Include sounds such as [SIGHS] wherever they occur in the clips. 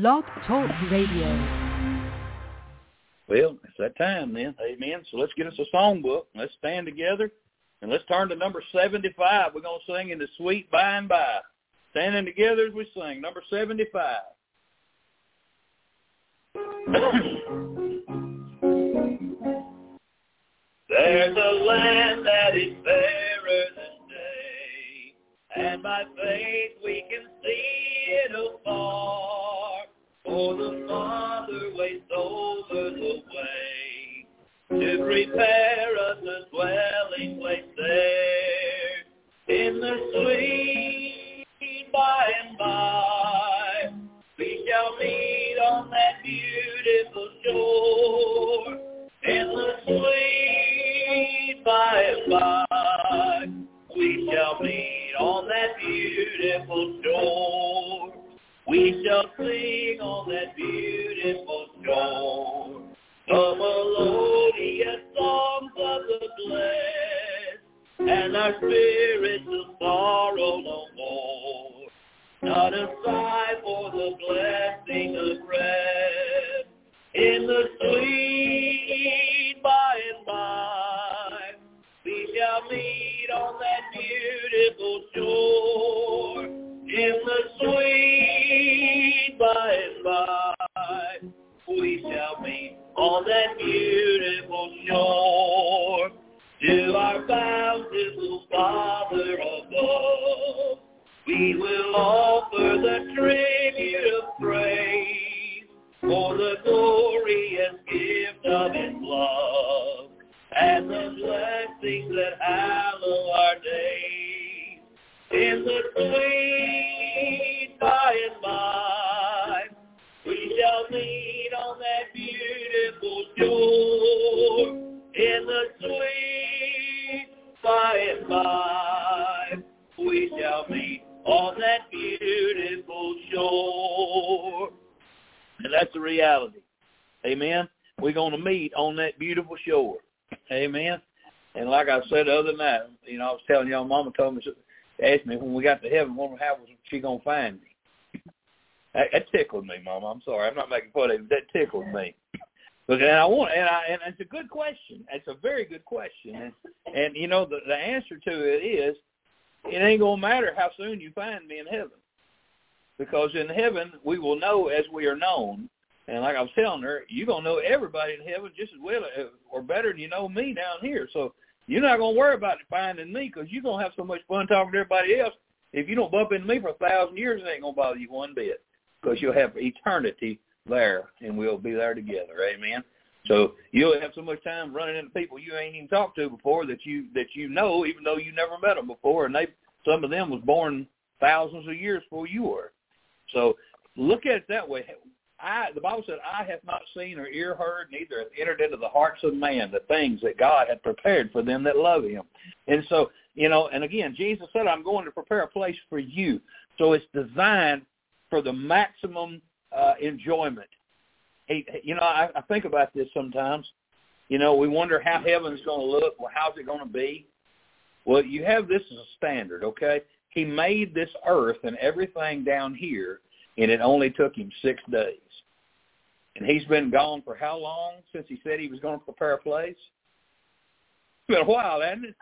Blog Talk Radio. Well, it's that time then. Amen. So let's get us a songbook. Let's stand together and let's turn to number 75. We're going to sing in the sweet by and by. Standing together as we sing. Number 75. There's a land that is fairer than day, and by faith we can see it afar. For the Father waits over the way to prepare us a dwelling place there in the sweet by and by. We shall meet on that beautiful shore in the sweet by and by. We shall meet on that beautiful shore. We shall sing on that beautiful shore. The melodious songs of the blessed, and our spirits will sorrow no more. Not a sigh for the blessing of rest in the sweet by and by. We shall meet on that beautiful shore in the sweet and by. We shall meet on that beautiful shore to our bountiful Father above. We will offer the tribute of praise for the glorious gift of his love and the blessings that hallow our days in the sweet by and by. And that's the reality. Amen. We're going to meet on that beautiful shore. Amen. And like I said the other night, you know, I was telling y'all, Mama told me, asked me when we got to heaven, what how was she going to find me? That, that tickled me, Mama. I'm sorry. I'm not making fun of it. That tickled me. But and I want and I and it's a good question. It's a very good question. And and you know the the answer to it is it ain't gonna matter how soon you find me in heaven. Because in heaven we will know as we are known. And like I was telling her, you're gonna know everybody in heaven just as well uh, or better than you know me down here. So you're not gonna worry about finding me because you're gonna have so much fun talking to everybody else. If you don't bump into me for a thousand years, it ain't gonna bother you one bit because you'll have eternity there, and we'll be there together. Amen. So you'll have so much time running into people you ain't even talked to before that you that you know, even though you never met them before, and they some of them was born thousands of years before you were. So look at it that way. I the Bible said, "I have not seen or ear heard, neither hath entered into the hearts of man the things that God had prepared for them that love Him." And so you know, and again, Jesus said, "I'm going to prepare a place for you." So it's designed for the maximum uh, enjoyment. Hey, you know, I, I think about this sometimes. You know, we wonder how heaven's going to look. Well, how's it going to be? Well, you have this as a standard, okay? He made this earth and everything down here, and it only took him six days. And he's been gone for how long since he said he was going to prepare a place? It's been a while, hasn't it?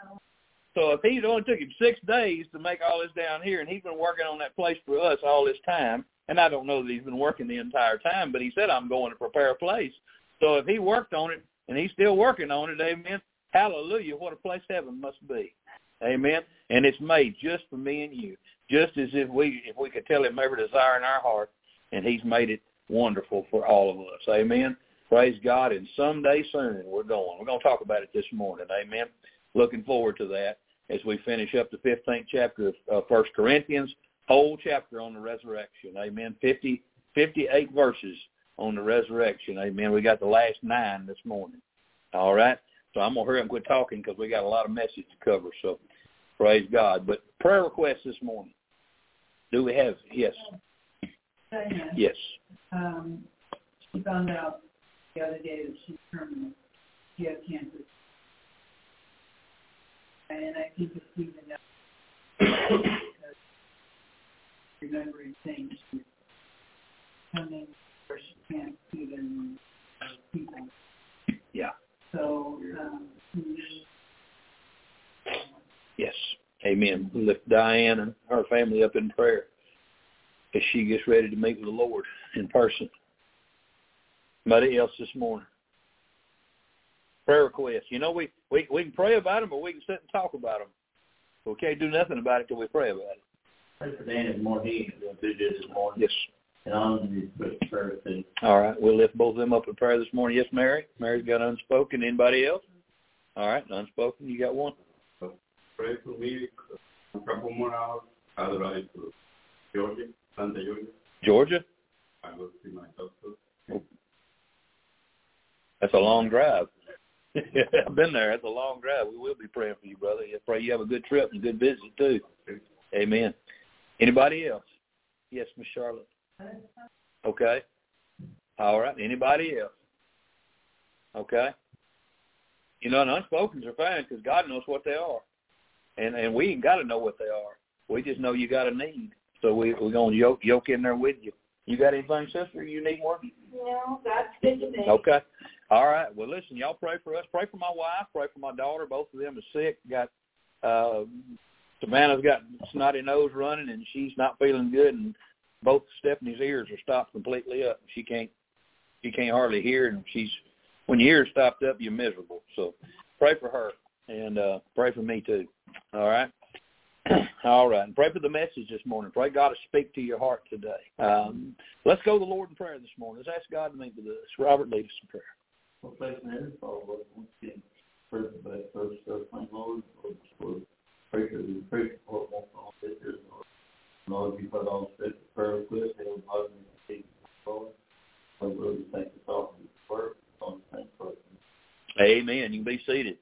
So if he only took him six days to make all this down here, and he's been working on that place for us all this time, and I don't know that he's been working the entire time, but he said, I'm going to prepare a place. So if he worked on it, and he's still working on it, amen, hallelujah, what a place heaven must be. Amen. And it's made just for me and you, just as if we if we could tell him every desire in our heart, and he's made it wonderful for all of us. Amen. Praise God. And someday soon we're going. We're going to talk about it this morning. Amen. Looking forward to that as we finish up the 15th chapter of uh, First Corinthians, whole chapter on the resurrection. Amen. 50, 58 verses on the resurrection. Amen. We got the last nine this morning. All right. So I'm going to hurry up and quit talking because we got a lot of message to cover. So praise God. But prayer requests this morning. Do we have? Yes. Diana, Yes. um, she found out the other day that she's terminal. She has cancer. And I think it's even because remembering things. coming she can't even people. Yeah. So, um, Yes. Amen. We lift Diane and her family up in prayer as she gets ready to meet with the Lord in person. Somebody else this morning? Prayer requests. You know, we, we, we can pray about them or we can sit and talk about them. But we can't do nothing about it till we pray about it. Pray Dan and more he doing good this morning. Yes. And on the prayer too. All right. We'll lift both of them up in prayer this morning. Yes, Mary? Mary's got unspoken. Anybody else? All right. Unspoken. You got one? Pray for me a couple more hours. I'll drive to Georgia, Atlanta Georgia. Georgia? I will see my doctor. That's a long drive. [LAUGHS] I've been there. That's a long drive. We will be praying for you, brother. Pray you have a good trip and a good visit too. Amen. Anybody else? Yes, Miss Charlotte. Okay. All right. Anybody else? Okay. You know, and unspokens are fine because God knows what they are, and and we ain't got to know what they are. We just know you got a need, so we we're gonna yoke yoke in there with you. You got anything, sister? You need more? No, that's good to me. Okay. All right. Well, listen, y'all pray for us. Pray for my wife. Pray for my daughter. Both of them are sick. Got uh, Savannah's got snotty nose running, and she's not feeling good. And both Stephanie's ears are stopped completely up. She can't she can't hardly hear, and she's when your ears stopped up, you're miserable. So pray for her and uh, pray for me too. All right. [CLEARS THROAT] All right. And pray for the message this morning. Pray God to speak to your heart today. Um, let's go to the Lord in prayer this morning. Let's ask God to meet with us. Robert, lead us in prayer. Well, every fall, Lord, once again, first, but first, first, Lord, Lord, for pray for the pray for all sisters, Lord. Lord, you put all the prayer requests, they will love to take Lord. Lord, Lord, we thank you for all the work, all the thanks. Amen. You can be seated.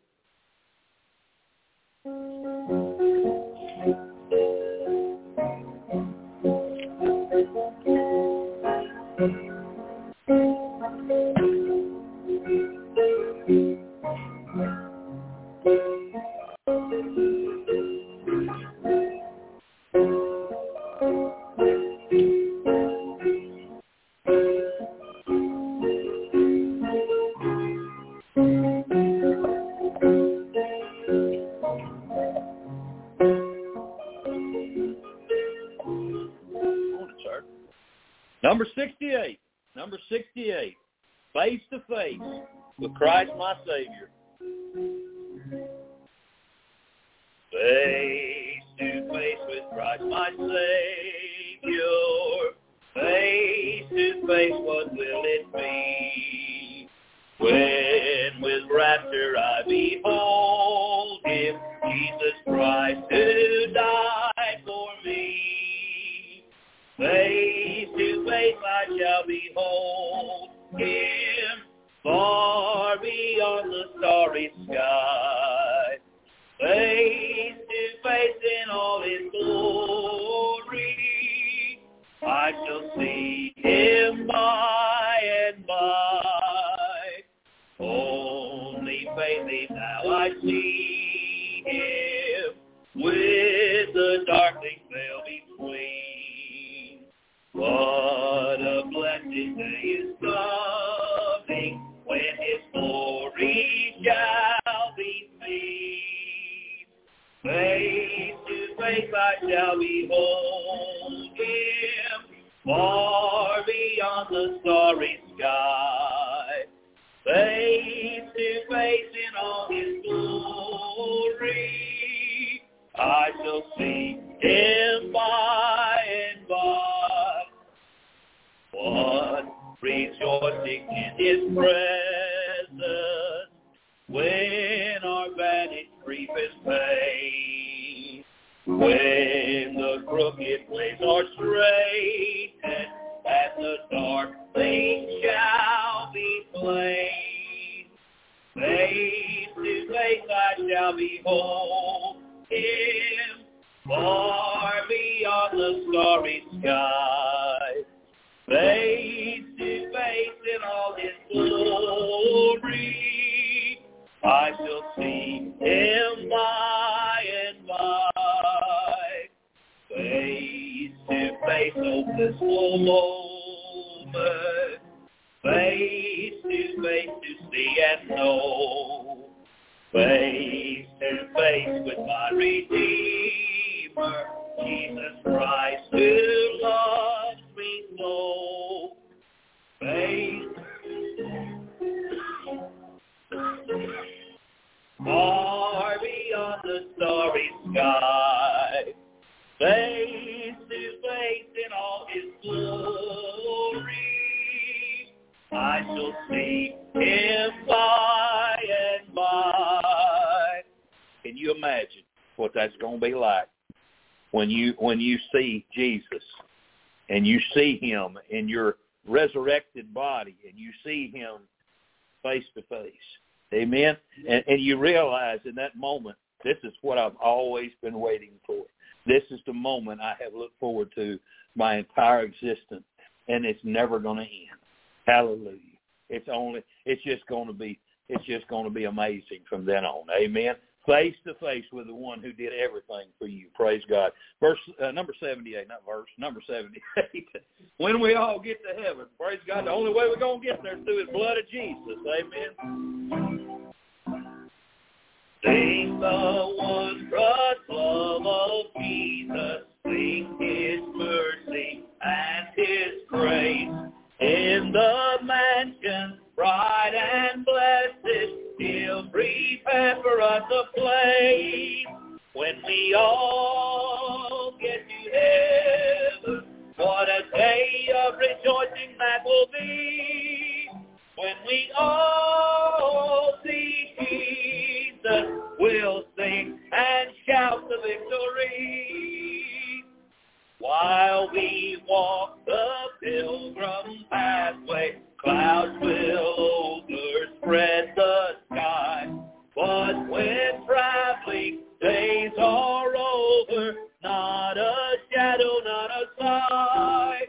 Number 68. Number 68. Face to face with Christ my Savior. Face to face with Christ my Savior. Face to face, what will it be? When with rapture I behold Him, Jesus Christ who face I shall behold him far beyond the starry sky. Face to face in all his glory, I shall see him by shall behold him far beyond the starry sky. Face to face in all his glory, I shall see him by and by. What rejoicing in his presence ways helpless for a moment, face to face to see and know, face to face with my Redeemer, Jesus Christ. Him by and by. Can you imagine what that's going to be like when you when you see Jesus and you see him in your resurrected body and you see him face to face? Amen. And, and you realize in that moment, this is what I've always been waiting for. This is the moment I have looked forward to my entire existence, and it's never going to end. Hallelujah. It's only, it's just going to be, it's just going to be amazing from then on. Amen. Face to face with the one who did everything for you. Praise God. Verse uh, number seventy-eight, not verse number seventy-eight. [LAUGHS] when we all get to heaven, praise God. The only way we're going to get there is through the blood of Jesus. Amen. Sing the wondrous love of Jesus. Sing His mercy and His grace. In the mansion bright and blessed, He'll prepare for us a place. When we all get to heaven, what a day of rejoicing that will be. When we all see Jesus, we'll sing and shout the victory. While we walk the pilgrim pathway, clouds will overspread the sky. But when traveling days are over, not a shadow, not a sigh.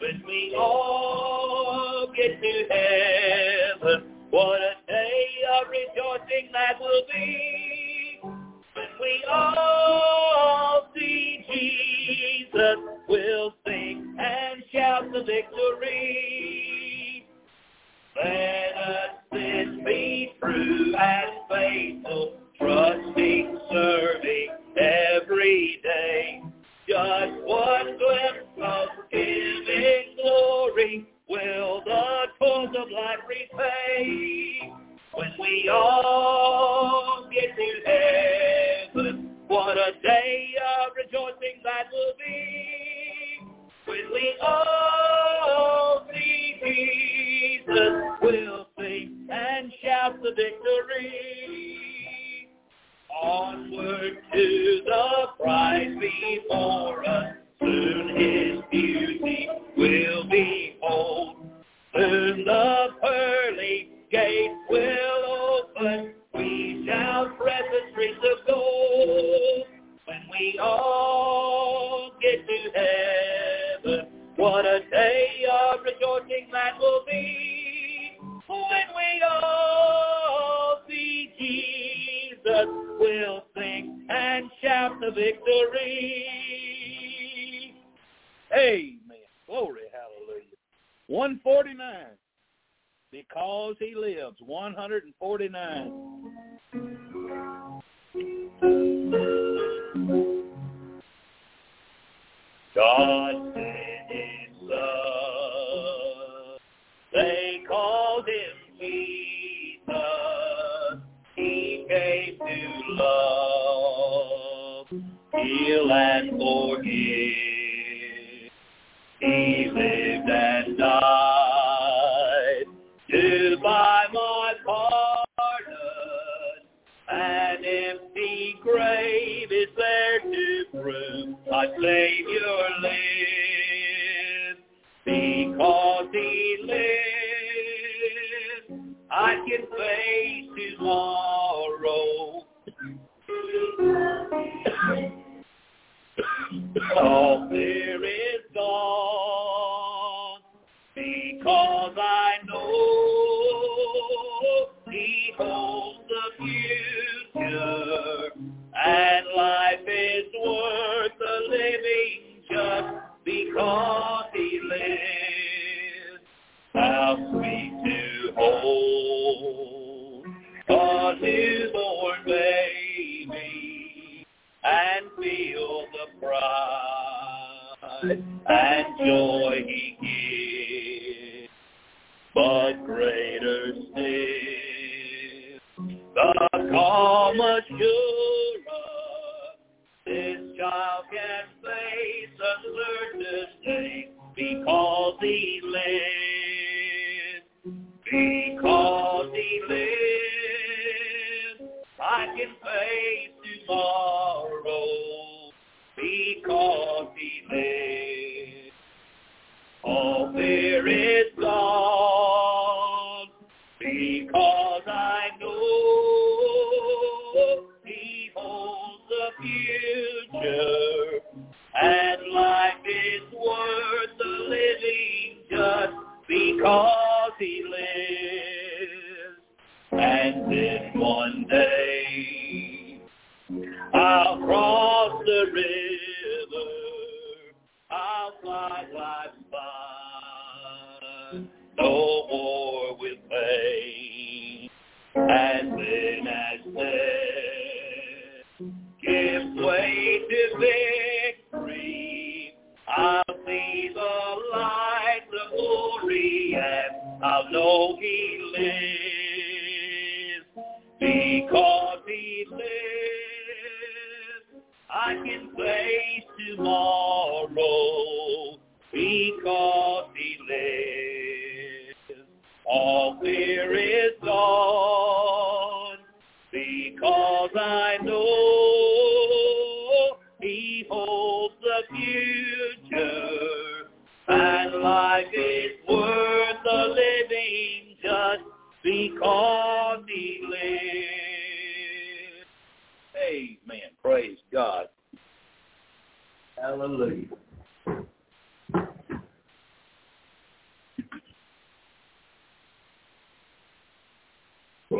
When we all get to heaven, what a day of rejoicing that will be.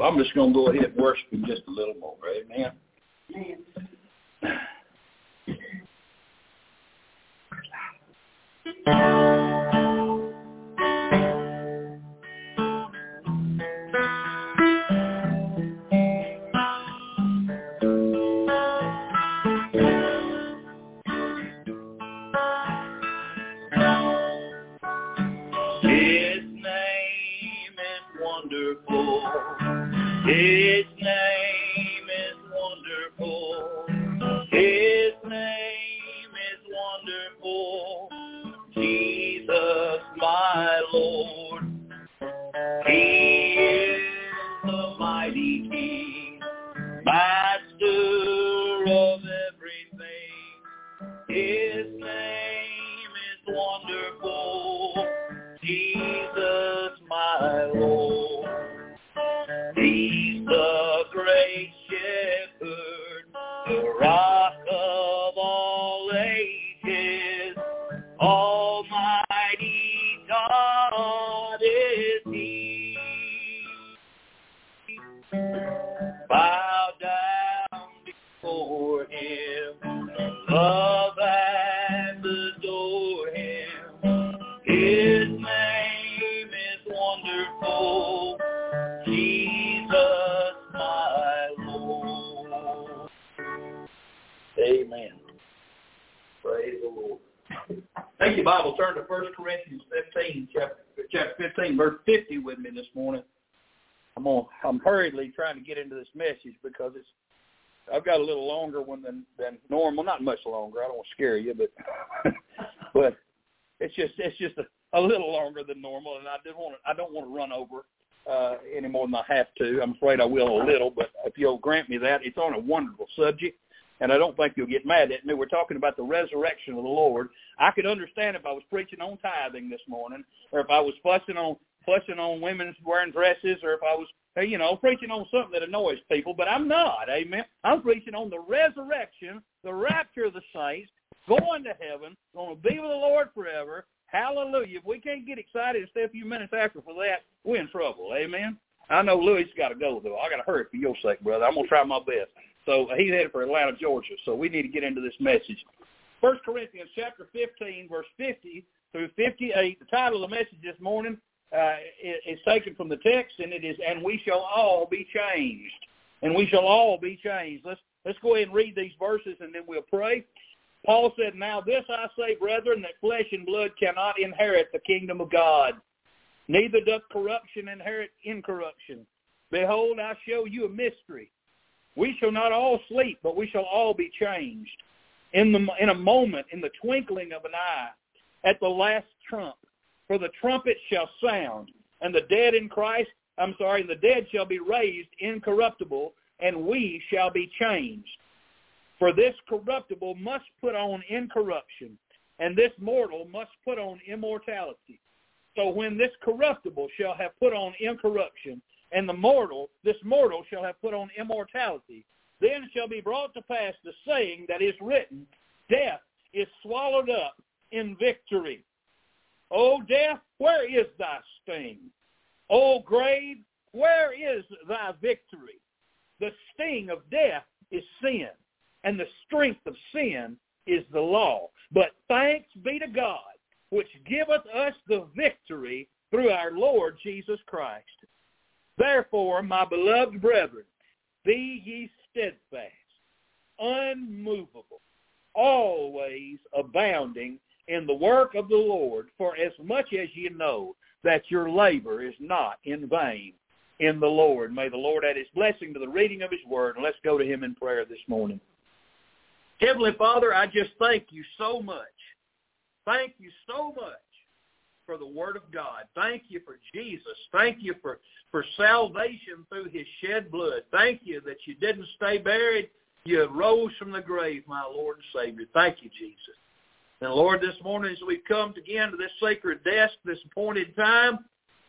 I'm just going to go ahead and worship him just a little more. Amen. His because it's I've got a little longer one than than normal. Not much longer. I don't want to scare you, but [LAUGHS] but it's just it's just a, a little longer than normal, and I didn't want to, I don't want to run over uh, any more than I have to. I'm afraid I will a little, but if you'll grant me that, it's on a wonderful subject, and I don't think you'll get mad at me. We're talking about the resurrection of the Lord. I could understand if I was preaching on tithing this morning, or if I was fussing on fussing on women's wearing dresses, or if I was you know preaching on something that annoys people, but I'm not. Amen. I'm preaching on the resurrection, the rapture of the saints, going to heaven, going to be with the Lord forever. Hallelujah. If we can't get excited and stay a few minutes after for that, we're in trouble. Amen. I know Louis got to go, though. I got to hurry for your sake, brother. I'm going to try my best. So he's headed for Atlanta, Georgia. So we need to get into this message. First Corinthians chapter 15, verse 50 through 58. The title of the message this morning, uh, is taken from the text, and it is, and we shall all be changed, and we shall all be changed. Let's let's go ahead and read these verses, and then we'll pray. Paul said, "Now this I say, brethren, that flesh and blood cannot inherit the kingdom of God, neither doth corruption inherit incorruption. Behold, I show you a mystery. We shall not all sleep, but we shall all be changed in the in a moment, in the twinkling of an eye, at the last trump." For the trumpet shall sound, and the dead in Christ, I'm sorry, the dead shall be raised incorruptible, and we shall be changed. For this corruptible must put on incorruption, and this mortal must put on immortality. So when this corruptible shall have put on incorruption, and the mortal, this mortal shall have put on immortality, then shall be brought to pass the saying that is written, Death is swallowed up in victory. O death, where is thy sting? O grave, where is thy victory? The sting of death is sin, and the strength of sin is the law. But thanks be to God, which giveth us the victory through our Lord Jesus Christ. Therefore, my beloved brethren, be ye steadfast, unmovable, always abounding in the work of the Lord, for as much as you know that your labor is not in vain in the Lord. May the Lord add his blessing to the reading of his word, and let's go to him in prayer this morning. Heavenly Father, I just thank you so much. Thank you so much for the word of God. Thank you for Jesus. Thank you for, for salvation through his shed blood. Thank you that you didn't stay buried. You rose from the grave, my Lord and Savior. Thank you, Jesus. And Lord, this morning as we come again to this sacred desk, this appointed time,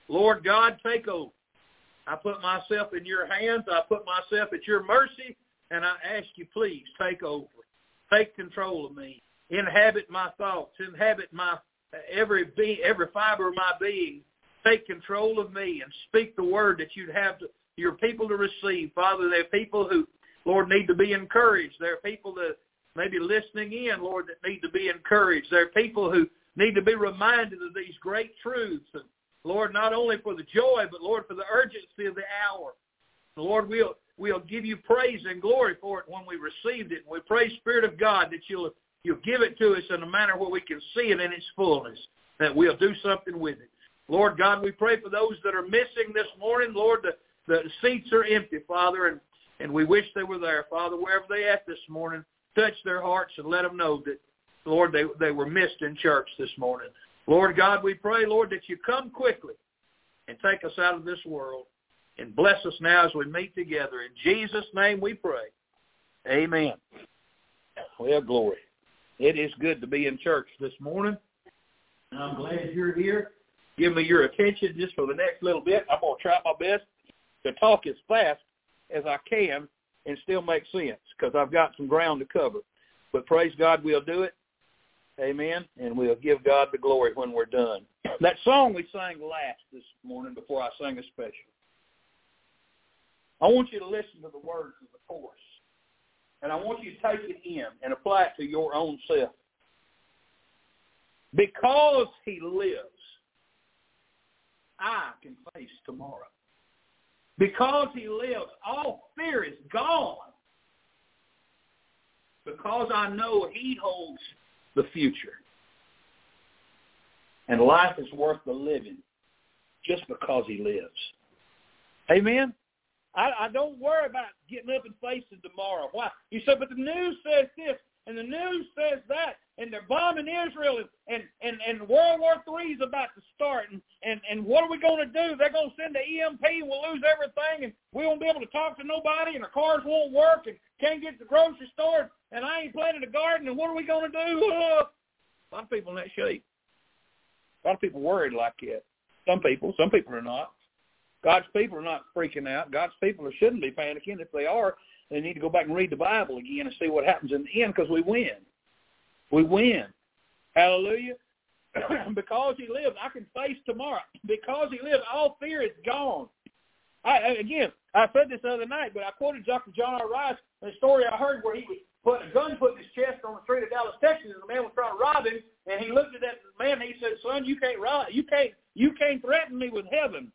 Lord God, take over. I put myself in your hands. I put myself at your mercy, and I ask you, please, take over. Take control of me. Inhabit my thoughts. Inhabit my every be, every fiber of my being. Take control of me and speak the word that you'd have to, your people to receive. Father, there are people who, Lord, need to be encouraged. There are people that maybe listening in, Lord, that need to be encouraged. There are people who need to be reminded of these great truths. And Lord, not only for the joy, but Lord, for the urgency of the hour. Lord, we'll we'll give you praise and glory for it when we received it. And we pray, Spirit of God, that you'll you'll give it to us in a manner where we can see it in its fullness, that we'll do something with it. Lord God, we pray for those that are missing this morning. Lord, the, the seats are empty, Father, and, and we wish they were there. Father, wherever they at this morning, touch their hearts and let them know that, Lord, they, they were missed in church this morning. Lord God, we pray, Lord, that you come quickly and take us out of this world and bless us now as we meet together. In Jesus' name we pray. Amen. Well, glory. It is good to be in church this morning. I'm glad you're here. Give me your attention just for the next little bit. I'm going to try my best to talk as fast as I can and still make sense because I've got some ground to cover. But praise God, we'll do it. Amen. And we'll give God the glory when we're done. [CLEARS THROAT] That song we sang last this morning before I sang a special. I want you to listen to the words of the chorus. And I want you to take it in and apply it to your own self. Because he lives, I can face tomorrow. Because he lives, all fear is gone. Because I know he holds the future. And life is worth the living just because he lives. Amen? I, I don't worry about getting up and facing tomorrow. Why? You say, but the news says this and the news says that, and they're bombing Israel, and and and, World War Three is about to start, and and and what are we going to do? They're going to send the EMP, and we'll lose everything, and we won't be able to talk to nobody, and our cars won't work, and can't get to the grocery store, and I ain't planted a garden, and what are we going to do? Uh, [LAUGHS] a lot of people in that shape. A lot of people worried like that. Some people, some people are not. God's people are not freaking out. God's people shouldn't be panicking. If they are, they need to go back and read the Bible again and see what happens in the end because we win. We win. Hallelujah. [CLEARS THROAT] because he lives, I can face tomorrow. [LAUGHS] Because he lives, all fear is gone. I, again, I said this the other night, but I quoted Dr. John R. Rice, in a story I heard where he was put a gun put in his chest on the street of Dallas, Texas, and the man was trying to rob him, and he looked at that man and he said, "Son, you can't rob, you can't You can't threaten me with heaven.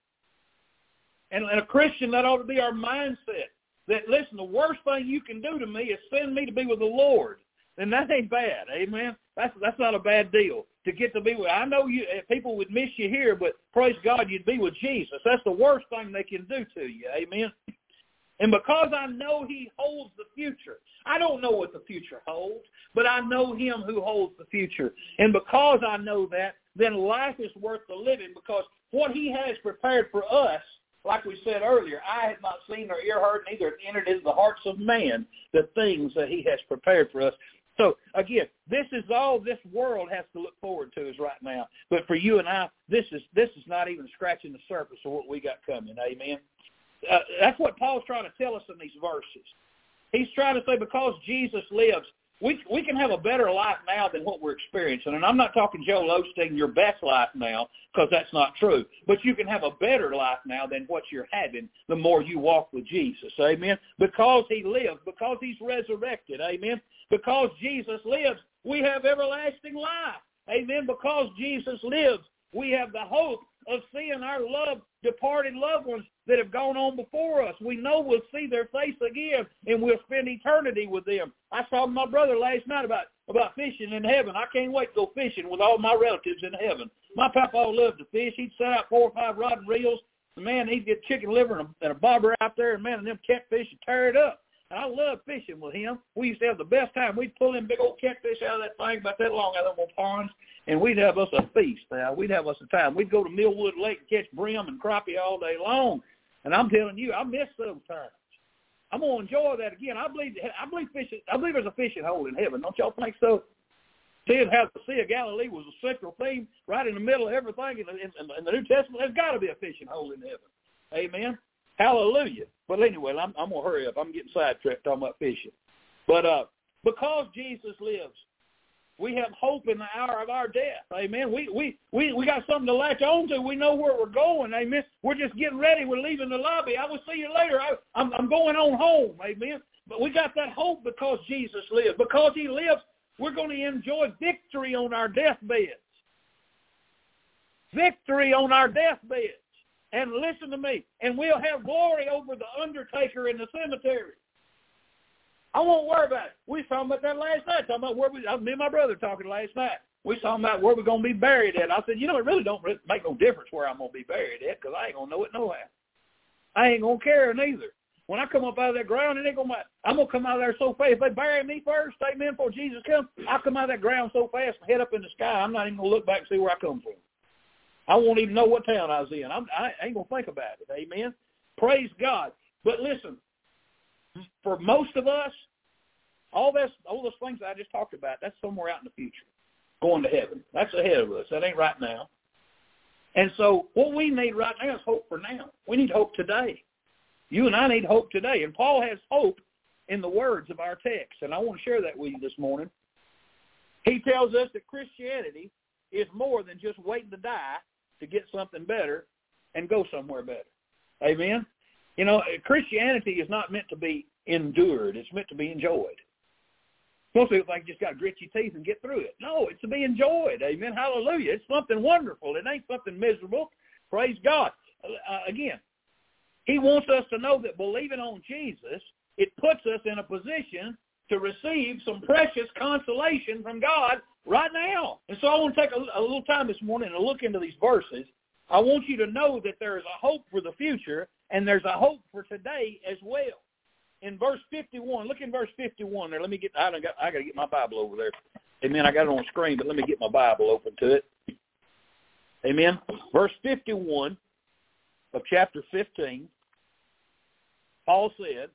And, and a Christian, that ought to be our mindset. That, listen, the worst thing you can do to me is send me to be with the Lord. And that ain't bad, amen. That's that's not a bad deal to get to be with. I know you eh, people would miss you here, but praise God, you'd be with Jesus. That's the worst thing they can do to you, amen. And because I know He holds the future, I don't know what the future holds, but I know Him who holds the future. And because I know that, then life is worth the living because what He has prepared for us like we said earlier, I have not seen nor ear heard, neither entered into the hearts of man the things that he has prepared for us. So again, this is all this world has to look forward to is right now. But for you and I, this is this is not even scratching the surface of what we got coming. Amen. Uh, that's what Paul's trying to tell us in these verses. He's trying to say because Jesus lives, we we can have a better life now than what we're experiencing. And I'm not talking Joel Osteen, your best life now, because that's not true. But you can have a better life now than what you're having the more you walk with Jesus. Amen. Because he lives, because he's resurrected. Amen. Because Jesus lives, we have everlasting life. Amen. Because Jesus lives, we have the hope of seeing our loved, departed loved ones that have gone on before us. We know we'll see their face again and we'll spend eternity with them. I saw my brother last night about about fishing in heaven. I can't wait to go fishing with all my relatives in heaven. My papa loved to fish. He'd set out four or five rod and reels. Man, he'd get chicken liver and a, and a bobber out there, and man, and them catfish would tear it up. And I love fishing with him. We used to have the best time. We'd pull them big old catfish out of that thing about that long out of them ponds, and we'd have us a feast. Now we'd have us a time. We'd go to Millwood Lake and catch brim and crappie all day long. And I'm telling you, I miss those times. I'm gonna enjoy that again. I believe I believe fishing. I believe there's a fishing hole in heaven. Don't y'all think so? Seeing how the Sea of Galilee was a central theme, right in the middle of everything in, in, in the New Testament, there's got to be a fishing hole in heaven. Amen. Hallelujah. But anyway, I'm, I'm to hurry up. I'm getting sidetracked talking about fishing. But uh, because Jesus lives, we have hope in the hour of our death. Amen. We we we we got something to latch on to. We know where we're going. Amen. We're just getting ready. We're leaving the lobby. I will see you later. I, I'm I'm going on home. Amen. But we got that hope because Jesus lives. Because He lives, we're going to enjoy victory on our deathbeds. Victory on our deathbeds. And listen to me. And we'll have glory over the undertaker in the cemetery. I won't worry about it. We was talking about that last night. Talking about where we, uh, me and my brother talking last night. We was talking about where we're to be buried at. I said, you know, it really don't make no difference where I'm to be buried at because I ain't to know it no how. I ain't to care neither. When I come up out of that ground, it ain't gonna. I'm gonna come out of there so fast. If they bury me first, amen. Before Jesus comes, I'll come out of that ground so fast, and head up in the sky. I'm not even gonna look back and see where I come from. I won't even know what town I was in. I'm, I ain't gonna think about it. Amen. Praise God. But listen, for most of us, all this, all those things I just talked about, that's somewhere out in the future, going to heaven. That's ahead of us. That ain't right now. And so, what we need right now is hope for now. We need hope today. You and I need hope today. And Paul has hope in the words of our text, and I want to share that with you this morning. He tells us that Christianity is more than just waiting to die to get something better and go somewhere better. Amen? You know, Christianity is not meant to be endured. It's meant to be enjoyed. Most people think just got to grit your teeth and get through it. No, it's to be enjoyed. Amen. Hallelujah. It's something wonderful. It ain't something miserable. Praise God. Uh, again, he wants us to know that believing on Jesus, it puts us in a position to receive some precious consolation from God right now. And so I want to take a, a little time this morning to look into these verses. I want you to know that there is a hope for the future and there's a hope for today as well. In verse 51, look in verse 51 there. Let me get, I got, I got to get my Bible over there. Amen. I got it on screen, but let me get my Bible open to it. Amen. Verse 51 of chapter 15, Paul said,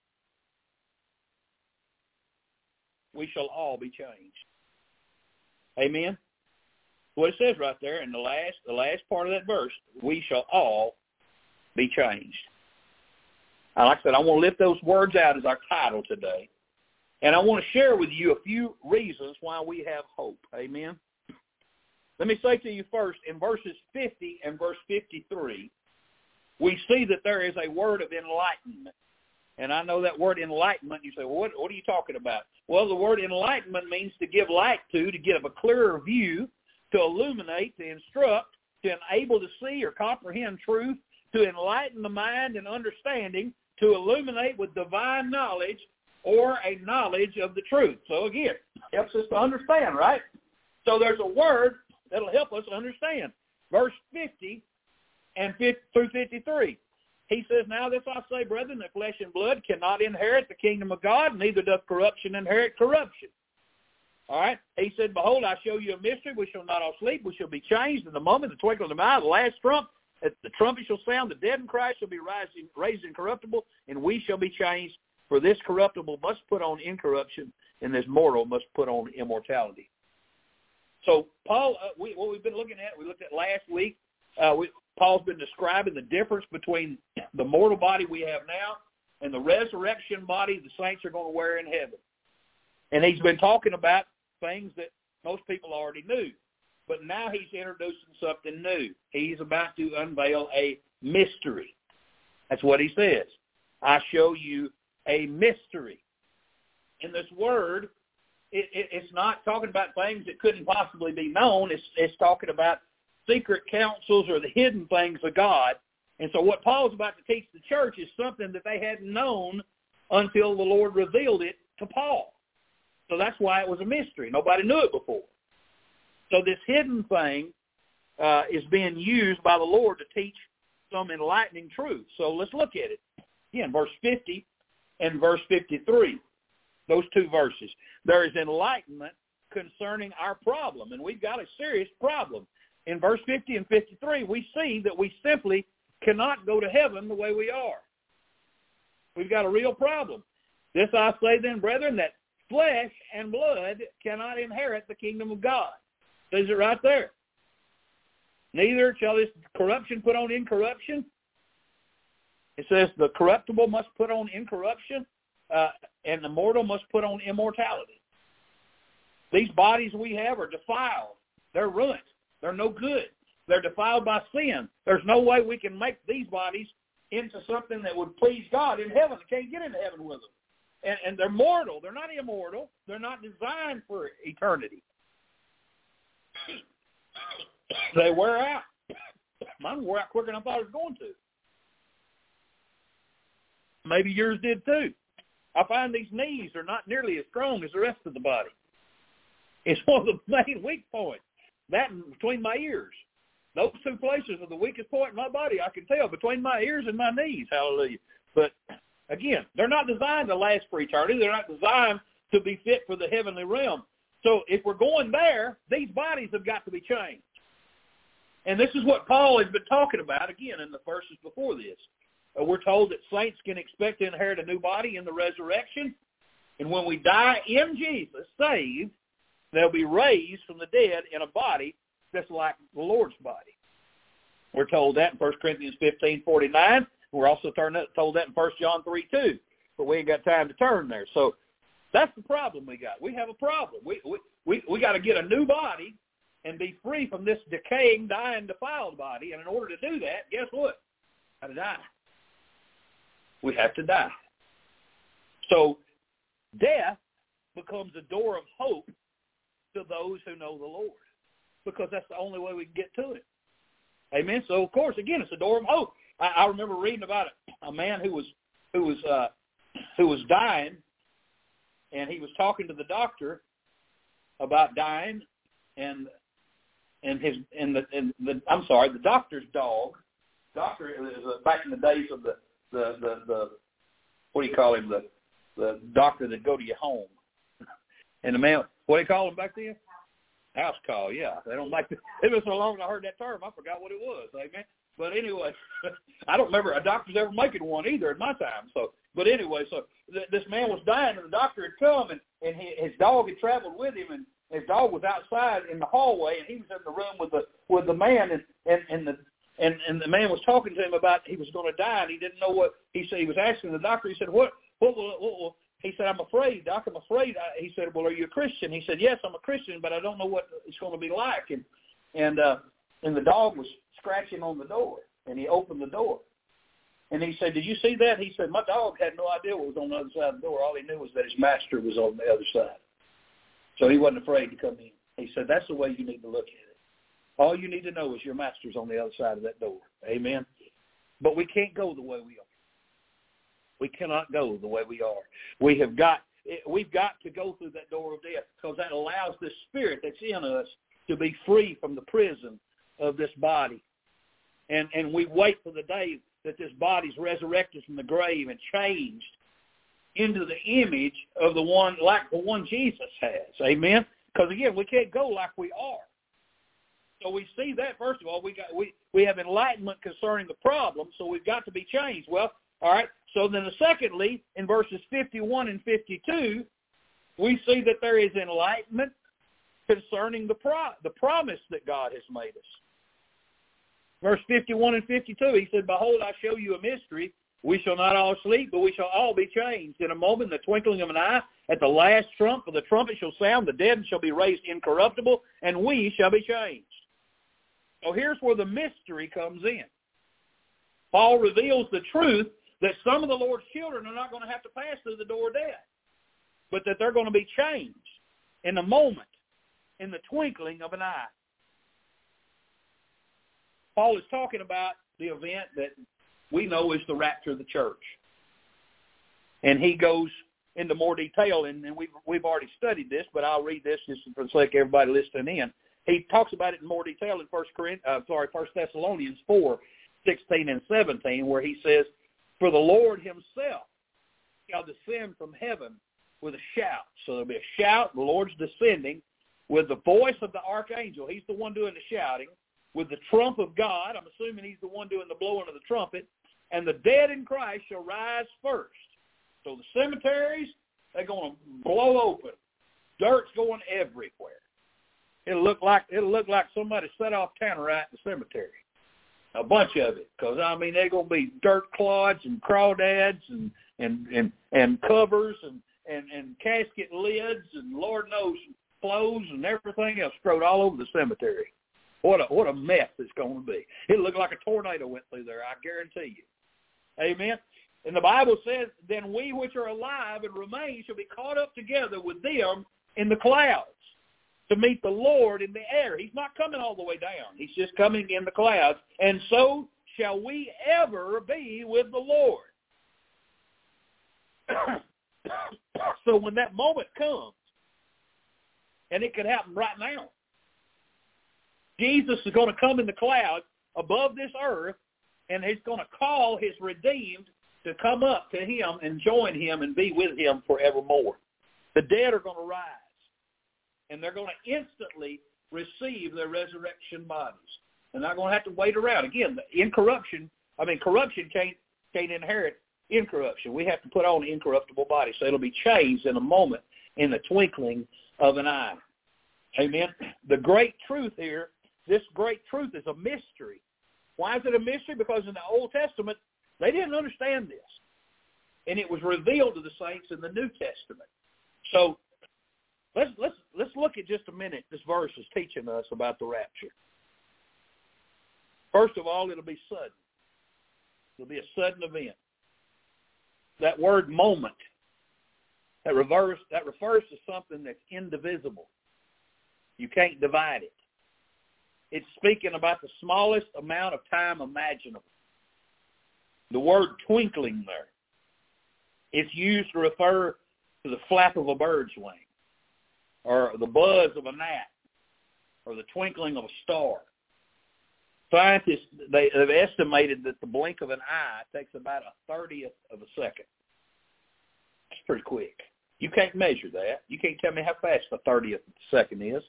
we shall all be changed. Amen. What it says right there in the last the last part of that verse, we shall all be changed. Like I said, I want to lift those words out as our title today. And I want to share with you a few reasons why we have hope. Amen. Let me say to you first, in verses 50 and verse 53, we see that there is a word of enlightenment. And I know that word enlightenment, you say, well, what, what are you talking about? Well, the word enlightenment means to give light to, to give a clearer view, to illuminate, to instruct, to enable to see or comprehend truth, to enlighten the mind and understanding, to illuminate with divine knowledge or a knowledge of the truth. So again, helps us to understand, right? So there's a word that'll help us understand. Verse 50 and 50 through 53. He says, Now this I say, brethren, that flesh and blood cannot inherit the kingdom of God, neither doth corruption inherit corruption. All right? He said, Behold, I show you a mystery. We shall not all sleep. We shall be changed in the moment, the twinkling of an eye, the last trump. The trumpet shall sound. The dead in Christ shall be rising, raised incorruptible, and we shall be changed. For this corruptible must put on incorruption, and this mortal must put on immortality. So Paul, uh, we, what we've been looking at, we looked at last week. Uh, we, Paul's been describing the difference between the mortal body we have now and the resurrection body the saints are going to wear in heaven. And he's been talking about things that most people already knew. But now he's introducing something new. He's about to unveil a mystery. That's what he says. I show you a mystery. In this word, it, it, it's not talking about things that couldn't possibly be known. It's, it's talking about secret counsels or the hidden things of God. And so what Paul's about to teach the church is something that they hadn't known until the Lord revealed it to Paul. So that's why it was a mystery. Nobody knew it before. So this hidden thing uh, is being used by the Lord to teach some enlightening truth. So let's look at it. Again, verse 50 and verse 53, those two verses. There is enlightenment concerning our problem, and we've got a serious problem in verse 50 and 53, we see that we simply cannot go to heaven the way we are. We've got a real problem. This I say then, brethren, that flesh and blood cannot inherit the kingdom of God. Says it right there. Neither shall this corruption put on incorruption. It says the corruptible must put on incorruption, uh, and the mortal must put on immortality. These bodies we have are defiled. They're ruined. They're no good. They're defiled by sin. There's no way we can make these bodies into something that would please God in heaven. They can't get into heaven with them. And, and they're mortal. They're not immortal. They're not designed for eternity. They wear out. Mine wore out quicker than I thought it was going to. Maybe yours did too. I find these knees are not nearly as strong as the rest of the body. It's [LAUGHS] one of the main weak points. That between my ears. Those two places are the weakest point in my body. I can tell between my ears and my knees. Hallelujah. But again, they're not designed to last for eternity. They're not designed to be fit for the heavenly realm. So if we're going there, these bodies have got to be changed. And this is what Paul has been talking about again in the verses before this. Uh, we're told that saints can expect to inherit a new body in the resurrection. And when we die in Jesus, saved, They'll be raised from the dead in a body just like the Lord's body. We're told that in 1 Corinthians 15, 49. We're also told that in 1 John 3, 2. But we ain't got time to turn there. So that's the problem we got. We have a problem. We, we, we, we got to get a new body and be free from this decaying, dying, defiled body. And in order to do that, guess what? Got to die. We have to die. So death becomes a door of hope to those who know the Lord because that's the only way we can get to it. Amen. So of course, again, it's a door of hope. I, I remember reading about a, a man who was who was uh, who was dying, and he was talking to the doctor about dying, and and his and the and the I'm sorry, the doctor's dog. Doctor is uh, back in the days of the the the, the what do you call him the the doctor that go to your home, [LAUGHS] and the man what do you call them back then? House call, yeah. They don't like. The, [LAUGHS] it was so long I heard that term, I forgot what it was. Amen. But anyway, [LAUGHS] I don't remember a doctor's ever making one either in my time. So, but anyway, so th- this man was dying, and the doctor had come, and and he, his dog had traveled with him, and his dog was outside in the hallway, and he was in the room with the with the man, and and and the and and the man was talking to him about he was going to die, and he didn't know what he said. He was asking the doctor. He said, "What what will what he said, I'm afraid, Doc, I'm afraid. I, he said, well, are you a Christian? He said, yes, I'm a Christian, but I don't know what it's going to be like. And, and, uh, and the dog was scratching on the door and he opened the door. And he said, did you see that? He said, my dog had no idea what was on the other side of the door. All he knew was that his master was on the other side. So he wasn't afraid to come in. He said, that's the way you need to look at it. All you need to know is your master's on the other side of that door. Amen. But we can't go the way we are. We cannot go the way we are. We have got we've got to go through that door of death because that allows the spirit that's in us to be free from the prison of this body. And and we wait for the day that this body's resurrected from the grave and changed into the image of the one like the one Jesus has. Amen. Because again, we can't go like we are. So we see that first of all, we got we we have enlightenment concerning the problem, so we've got to be changed. Well, all right. So then, the secondly, in verses 51 and 52, we see that there is enlightenment concerning the pro- the promise that God has made us. Verse 51 and 52, he said, Behold, I show you a mystery. We shall not all sleep, but we shall all be changed. In a moment, the twinkling of an eye, at the last trump, for the trumpet shall sound, the dead shall be raised incorruptible, and we shall be changed. So here's where the mystery comes in. Paul reveals the truth that some of the Lord's children are not going to have to pass through the door of death, but that they're going to be changed in a moment, in the twinkling of an eye. Paul is talking about the event that we know is the rapture of the church. And he goes into more detail, and, and we've, we've already studied this, but I'll read this just for the sake of everybody listening in. He talks about it in more detail in First Corinthians, uh, sorry, First Thessalonians four, sixteen and seventeen, where he says, "For the Lord Himself shall descend from heaven with a shout." So there'll be a shout. The Lord's descending with the voice of the archangel. He's the one doing the shouting with the trump of God. I'm assuming he's the one doing the blowing of the trumpet. And the dead in Christ shall rise first. So the cemeteries, they're going to blow open. Dirt's going everywhere. It'll look like it'll look like somebody set off tannerite in the cemetery. A bunch of it, because I mean they're going to be dirt clods and crawdads and and and and covers and and and casket lids and Lord knows clothes and everything else strode all over the cemetery. What a what a mess it's going to be. It looked like a tornado went through there. I guarantee you. Amen. And the Bible says, "Then we which are alive and remain shall be caught up together with them in the clouds to meet the Lord in the air." He's not coming all the way down. He's just coming in the clouds, and so shall we ever be with the Lord. [COUGHS] so when that moment comes, and it could happen right now, Jesus is going to come in the clouds above this earth, and he's going to call his redeemed to come up to him and join him and be with him forevermore. The dead are going to rise, and they're going to instantly receive their resurrection bodies. They're not going to have to wait around. Again, incorruption, I mean, corruption can't, can't inherit incorruption. We have to put on incorruptible bodies. So it'll be changed in a moment, in the twinkling of an eye. Amen. The great truth here this great truth is a mystery. Why is it a mystery? Because in the Old Testament, they didn't understand this. And it was revealed to the saints in the New Testament. So let's let's let's look at just a minute this verse is teaching us about the rapture. First of all, it'll be sudden. It'll be a sudden event. That word moment that reverse that refers to something that's indivisible. You can't divide it. It's speaking about the smallest amount of time imaginable. The word twinkling there, it's used to refer to the flap of a bird's wing or the buzz of a gnat or the twinkling of a star. Scientists, they have estimated that the blink of an eye takes about a 30th of a second. That's pretty quick. You can't measure that. You can't tell me how fast a 30th of a second is.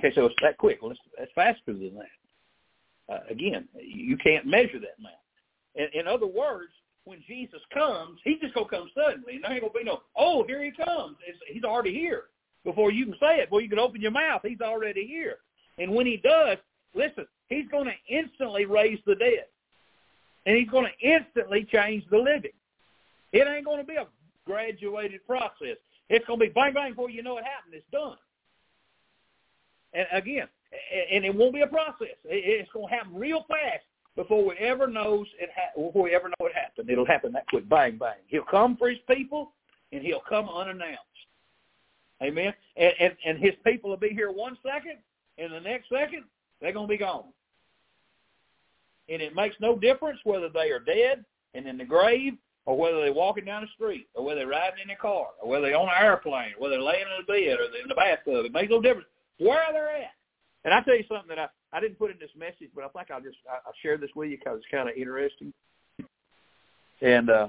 Say, well, it's that quick. Well, it's, it's faster than that. Uh, again, you can't measure that now. In, in other words, when Jesus comes, he's just to come suddenly. And there ain't to be no, oh, here he comes. It's, he's already here. Before you can say it, before you can open your mouth, he's already here. And when he does, listen, he's to instantly raise the dead. And he's to instantly change the living. It ain't to be a graduated process. It's to be bang, bang, before you know it happened. It's done. And again, and it won't be a process. It's going to happen real fast before we ever knows it. Ha- before we ever know it happened, it'll happen that quick. Bang, bang. He'll come for his people, and he'll come unannounced. Amen. And and, and his people will be here one second, and the next second They're going to be gone. And it makes no difference whether they are dead and in the grave or whether they're walking down the street or whether they're riding in a car or whether they're on an airplane or whether they're laying in a bed or they're in the bathtub. It makes no difference where they're at. And I tell you something that I, I didn't put in this message, but I think I'll just I, I'll share this with you because it's kind of interesting. And uh,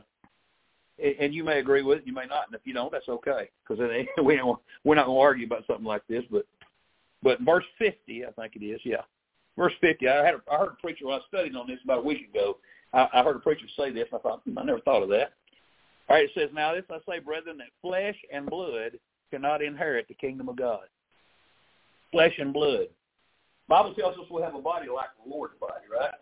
and you may agree with it, you may not, and if you don't, that's okay because [LAUGHS] we don't, we're not going to argue about something like this. But but verse fifty, I think it is, yeah, verse fifty. I had a, I heard a preacher when I studying on this about a week ago. I, I heard a preacher say this, and I thought hmm, I never thought of that. All right, it says, "Now this I say, brethren, that flesh and blood cannot inherit the kingdom of God." Flesh and blood. Bible tells us we'll have a body like the Lord's body, right?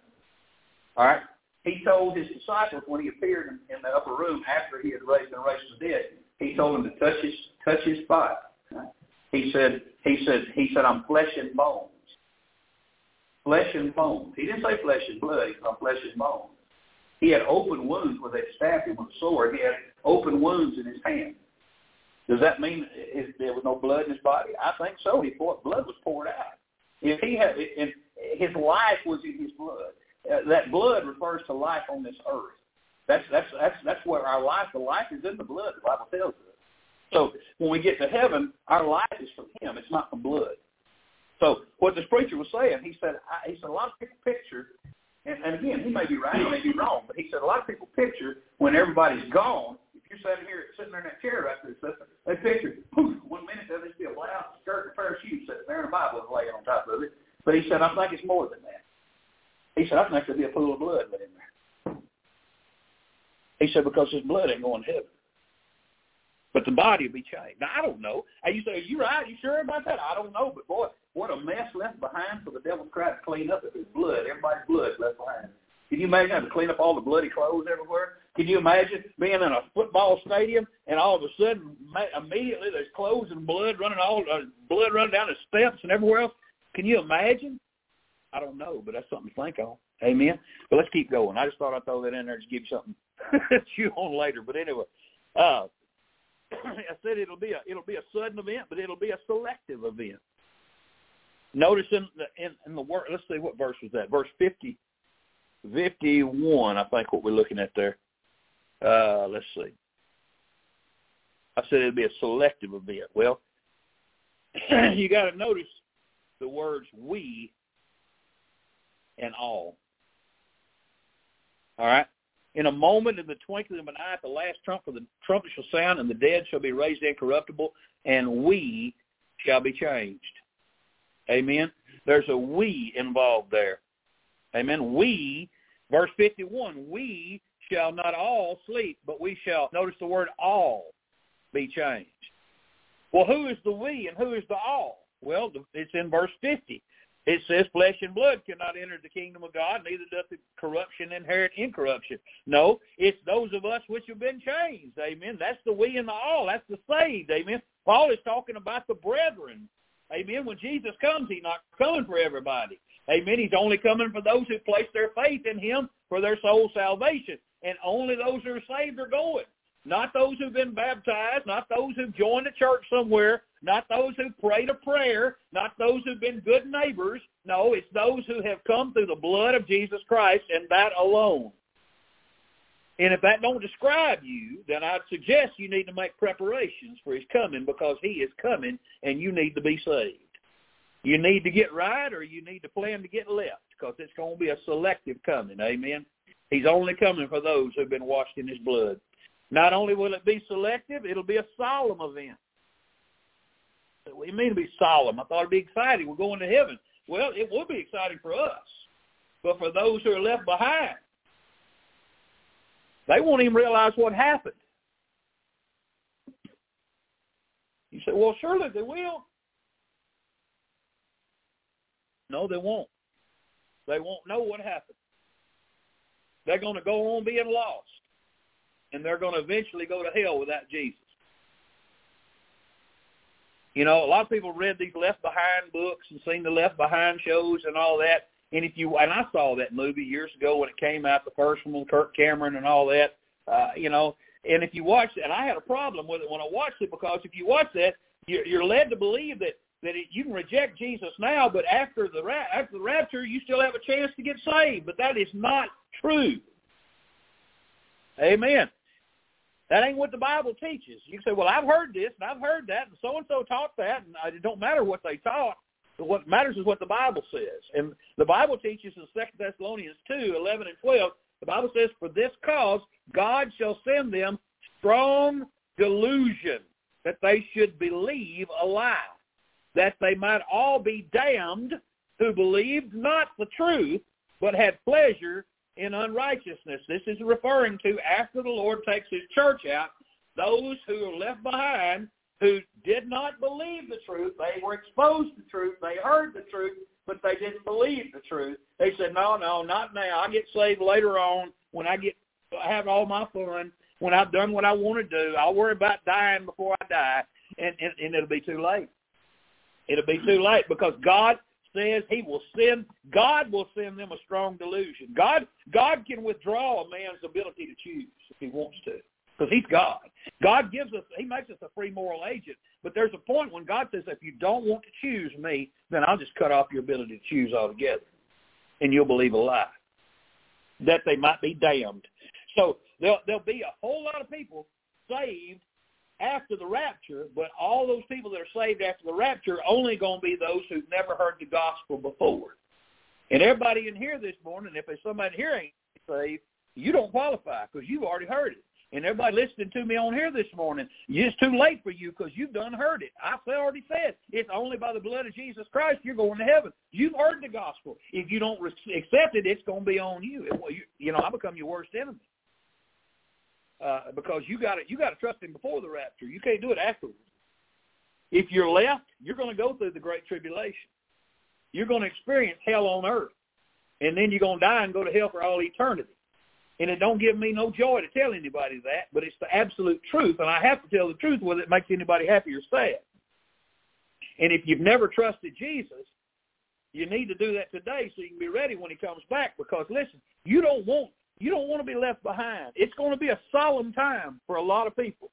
All right. He told his disciples when he appeared in, in the upper room after he had raised and raised the dead, he told them to touch his touch his body. Right? He said, he said, he said, I'm flesh and bones. Flesh and bones. He didn't say flesh and blood. He said, I'm flesh and bones. He had open wounds where they stabbed him with a sword. He had open wounds in his hand. Does that mean there was no blood in his body? I think so. He poured, blood was poured out. If he had, if his life was in his blood, uh, that blood refers to life on this earth. That's that's that's that's where our life, the life is in the blood. The Bible tells us. So when we get to heaven, our life is from Him. It's not from blood. So what this preacher was saying, he said, I, he said a lot of people picture, and, and again, he may be right, he may be wrong, but he said a lot of people picture when everybody's gone. You're sitting here, sitting there in that chair right there, they picture poof, one minute there'll just be a blouse, skirt, and a pair of shoes sitting there, and a Bible laying on top of it. But he said, I think it's more than that. He said, I think there'll be a pool of blood in there. He said, because his blood ain't going to heaven. But the body will be changed. Now, I don't know. And you say, are you right? You sure about that? I don't know. But, boy, what a mess left behind for the devil to try to clean up his blood, everybody's blood left behind. Can you imagine having to clean up all the bloody clothes everywhere? Can you imagine being in a football stadium and all of a sudden, immediately, there's clothes and blood running all, uh, blood running down the steps and everywhere else? Can you imagine? I don't know, but that's something to think on. Amen. But let's keep going. I just thought I'd throw that in there to give you something [LAUGHS] to chew on later. But anyway, uh, [CLEARS THROAT] I said it'll be a it'll be a sudden event, but it'll be a selective event. Notice in the in, in the word. Let's see what verse was that. Verse fifty, fifty-one. I think what we're looking at there. Uh, let's see. I said it'd be a selective event. Well, [CLEARS THROAT] you got to notice the words "we" and all. All right? In a moment, in the twinkling of an eye, the last trump of the trumpet shall sound, and the dead shall be raised incorruptible, and we shall be changed. Amen? There's a we involved there. Amen? We, verse 51, we shall not all sleep, but we shall, notice the word all, be changed. Well, who is the we and who is the all? Well, it's in verse 50. It says flesh and blood cannot enter the kingdom of God, neither doth corruption inherit incorruption. No, it's those of us which have been changed. Amen. That's the we and the all. That's the saved. Amen. Paul is talking about the brethren. Amen. When Jesus comes, he's not coming for everybody. Amen. He's only coming for those who place their faith in him for their soul salvation. And only those who are saved are going. Not those who've been baptized, not those who've joined a church somewhere, not those who prayed a prayer, not those who've been good neighbors. No, it's those who have come through the blood of Jesus Christ and that alone. And if that don't describe you, then I'd suggest you need to make preparations for his coming because he is coming and you need to be saved. You need to get right or you need to plan to get left because it's going to be a selective coming. Amen. He's only coming for those who've been washed in his blood. Not only will it be selective, it'll be a solemn event. What do you mean to be solemn? I thought it'd be exciting. We're going to heaven. Well, it will be exciting for us. But for those who are left behind, they won't even realize what happened. You say, well, surely they will. No, they won't. They won't know what happened. They're going to go on being lost and they're going to eventually go to hell without Jesus. You know, a lot of people read these Left Behind books and seen the Left Behind shows and all that. And if you and I saw that movie years ago when it came out, the first one with Kirk Cameron and all that. Uh, you know, and if you watch and I had a problem with it when I watched it because if you watch that, you're, you're led to believe that that it, you can reject Jesus now, but after the after the rapture, you still have a chance to get saved. But that is not true. Amen. That ain't what the Bible teaches. You say, well, I've heard this and I've heard that, and so and so taught that, and it don't matter what they taught. But what matters is what the Bible says. And the Bible teaches in Second Thessalonians two, eleven and twelve. The Bible says, "For this cause God shall send them strong delusion, that they should believe a lie, that they might all be damned who believed not the truth, but had pleasure in unrighteousness. This is referring to after the Lord takes his church out, those who are left behind who did not believe the truth. They were exposed to truth. They heard the truth, but they didn't believe the truth. They said, no, no, not now. I get saved later on when I get have all my fun, when I've done what I want to do. I'll worry about dying before I die, and, and, and it'll be too late. It'll be too late because God says he will send God will send them a strong delusion. God God can withdraw a man's ability to choose if he wants to. Because he's God. God gives us he makes us a free moral agent. But there's a point when God says if you don't want to choose me, then I'll just cut off your ability to choose altogether. And you'll believe a lie. That they might be damned. So there'll there'll be a whole lot of people saved after the rapture, but all those people that are saved after the rapture are only going to be those who've never heard the gospel before. And everybody in here this morning, if there's somebody here ain't saved, you don't qualify because you've already heard it. And everybody listening to me on here this morning, it's too late for you because you've done heard it. I already said it's only by the blood of Jesus Christ you're going to heaven. You've heard the gospel. If you don't accept it, it's going to be on you. It, you, you know, I become your worst enemy uh, because you got you got to trust Him before the rapture. You can't do it afterwards. If you're left, you're going to go through the great tribulation. You're going to experience hell on earth, and then you're going to die and go to hell for all eternity. And it don't give me no joy to tell anybody that, but it's the absolute truth, and I have to tell the truth whether it makes anybody happy or sad. And if you've never trusted Jesus, you need to do that today so you can be ready when he comes back. Because listen, you don't want you don't want to be left behind. It's going to be a solemn time for a lot of people.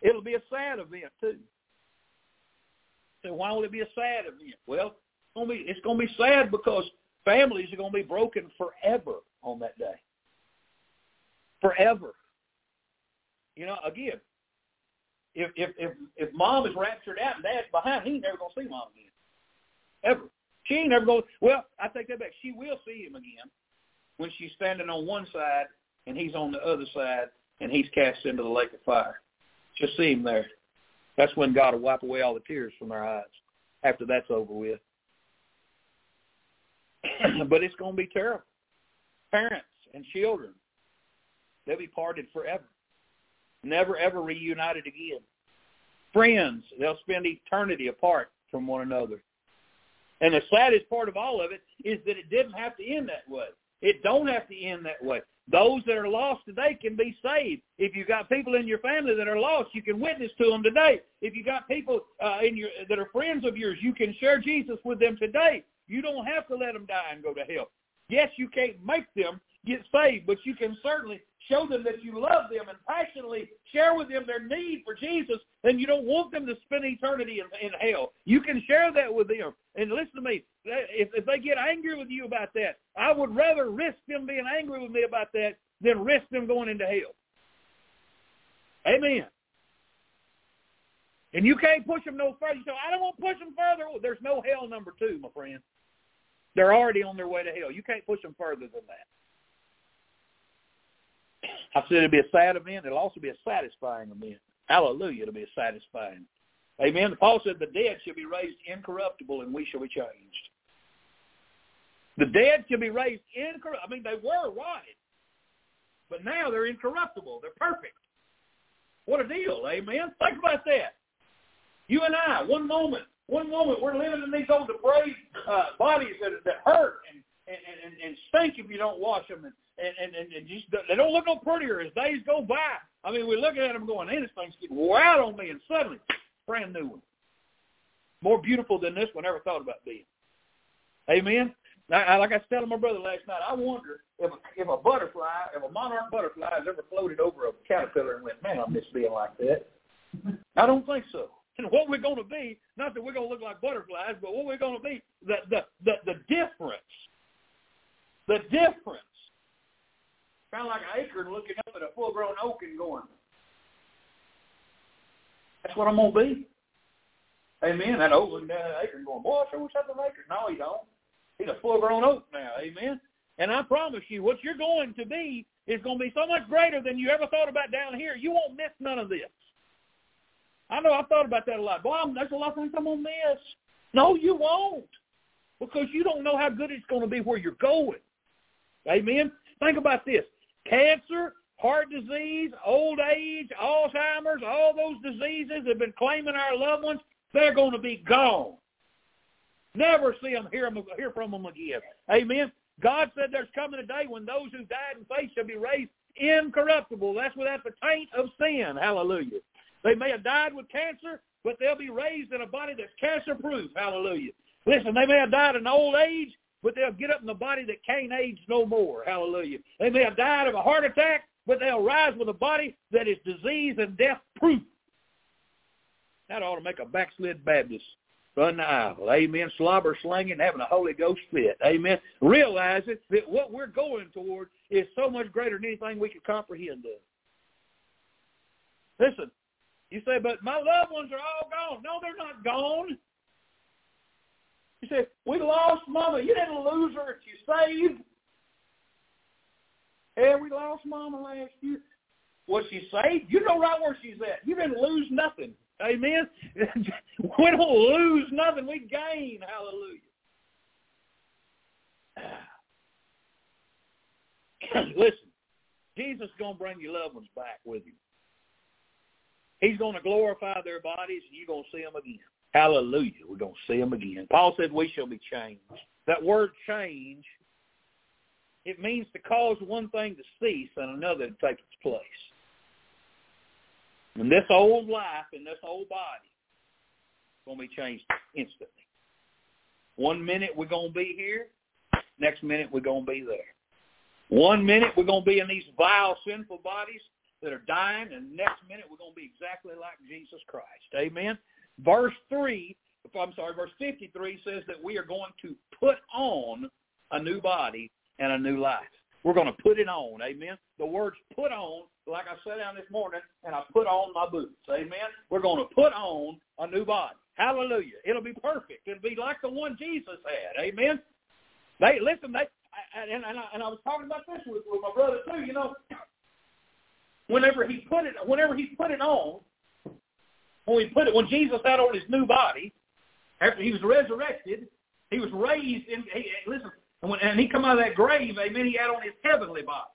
It'll be a sad event too. So why would it be a sad event? Well, it's going to be it's going to be sad because families are going to be broken forever on that day. Forever. You know, again, if if if if mom is raptured out and dad's behind, he ain't never gonna see mom again. Ever. She ain't never going. Well, I take that back. She will see him again when she's standing on one side and he's on the other side and he's cast into the lake of fire. Just see him there. That's when God will wipe away all the tears from our eyes after that's over with. [CLEARS THROAT] but it's going to be terrible. Parents and children, they'll be parted forever, never ever reunited again. Friends, they'll spend eternity apart from one another. And the saddest part of all of it is that it didn't have to end that way. It don't have to end that way. Those that are lost today can be saved. If you've got people in your family that are lost, you can witness to them today. If you've got people uh, in your that are friends of yours, you can share Jesus with them today. You don't have to let them die and go to hell. Yes, you can't make them get saved, but you can certainly show them that you love them and passionately share with them their need for Jesus, and you don't want them to spend eternity in, in hell. You can share that with them. And listen to me, if, if they get angry with you about that, I would rather risk them being angry with me about that than risk them going into hell. Amen. And you can't push them no further. You say, I don't want to push them further. Oh, there's no hell number two, my friend. They're already on their way to hell. You can't push them further than that. I said it'll be a sad event. It'll also be a satisfying event. Hallelujah. It'll be a satisfying. Amen. Paul said the dead shall be raised incorruptible and we shall be changed. The dead shall be raised incorruptible. I mean, they were right. But now they're incorruptible. They're perfect. What a deal. Amen. Think about that. You and I, one moment, one moment, we're living in these old depraved uh, bodies that, that hurt and, and, and, and stink if you don't wash them. And, and, and, and just, they don't look no prettier as days go by. I mean, we're looking at them going, hey, this thing's getting out on me, and suddenly, brand new one. More beautiful than this one ever thought about being. Amen? Now, like I was telling my brother last night, I wonder if if a butterfly, if a monarch butterfly has ever floated over a caterpillar and went, man, I miss being like that. I don't think so. And what we're going to be. Not that we're going to look like butterflies, but what we're going to be. The the the, the difference. The difference. Kind of like an acorn looking up at a full-grown oak and going, "That's what I'm going to be." Amen. That oak looking down at acorn going, "Boy, I sure wish I was an acorn." No, he don't. He's a full-grown oak now. Amen. And I promise you, what you're going to be is going to be so much greater than you ever thought about down here. You won't miss none of this. I know I've thought about that a lot. Boy, I'm, there's a lot of things I'm going to miss. No, you won't. Because you don't know how good it's going to be where you're going. Amen? Think about this. Cancer, heart disease, old age, Alzheimer's, all those diseases have been claiming our loved ones. They're going to be gone. Never see them, hear, them, hear from them again. Amen? God said there's coming a day when those who died in faith shall be raised incorruptible. That's without the taint of sin. Hallelujah. They may have died with cancer, but they'll be raised in a body that's cancer-proof. Hallelujah. Listen, they may have died in old age, but they'll get up in a body that can't age no more. Hallelujah. They may have died of a heart attack, but they'll rise with a body that is disease and death proof. That ought to make a backslid Baptist run the aisle. Amen. Slobber slinging, having a Holy Ghost fit. Amen. Realizing that what we're going toward is so much greater than anything we can comprehend of. Listen, you say, but my loved ones are all gone. No, they're not gone. You say, we lost mama. You didn't lose her you saved. Yeah, we lost mama last year. Was she saved? You know right where she's at. You didn't lose nothing. Amen. [LAUGHS] we don't lose nothing. We gain. Hallelujah. [SIGHS] Listen, Jesus is going to bring your loved ones back with him. He's going to glorify their bodies, and you're going to see them again. Hallelujah. We're going to see them again. Paul said we shall be changed. That word change, it means to cause one thing to cease and another to take its place. And this old life and this old body is going to be changed instantly. One minute we're going to be here. Next minute we're going to be there. One minute we're going to be in these vile, sinful bodies that are dying, and next minute we're going to be exactly like Jesus Christ. Amen. Verse three, I'm sorry, verse 53 says that we are going to put on a new body and a new life. We're going to put it on. Amen. The words put on, like I said down this morning, and I put on my boots. Amen. We're going to put on a new body. Hallelujah. It'll be perfect. It'll be like the one Jesus had. Amen. They listen. They and and I, and I was talking about this with, with my brother too. You know, whenever he put it, whenever he put it on, when we put it, when Jesus had on his new body, after he was resurrected, he was raised in. He, listen, and, when, and he come out of that grave, amen, he had on his heavenly body.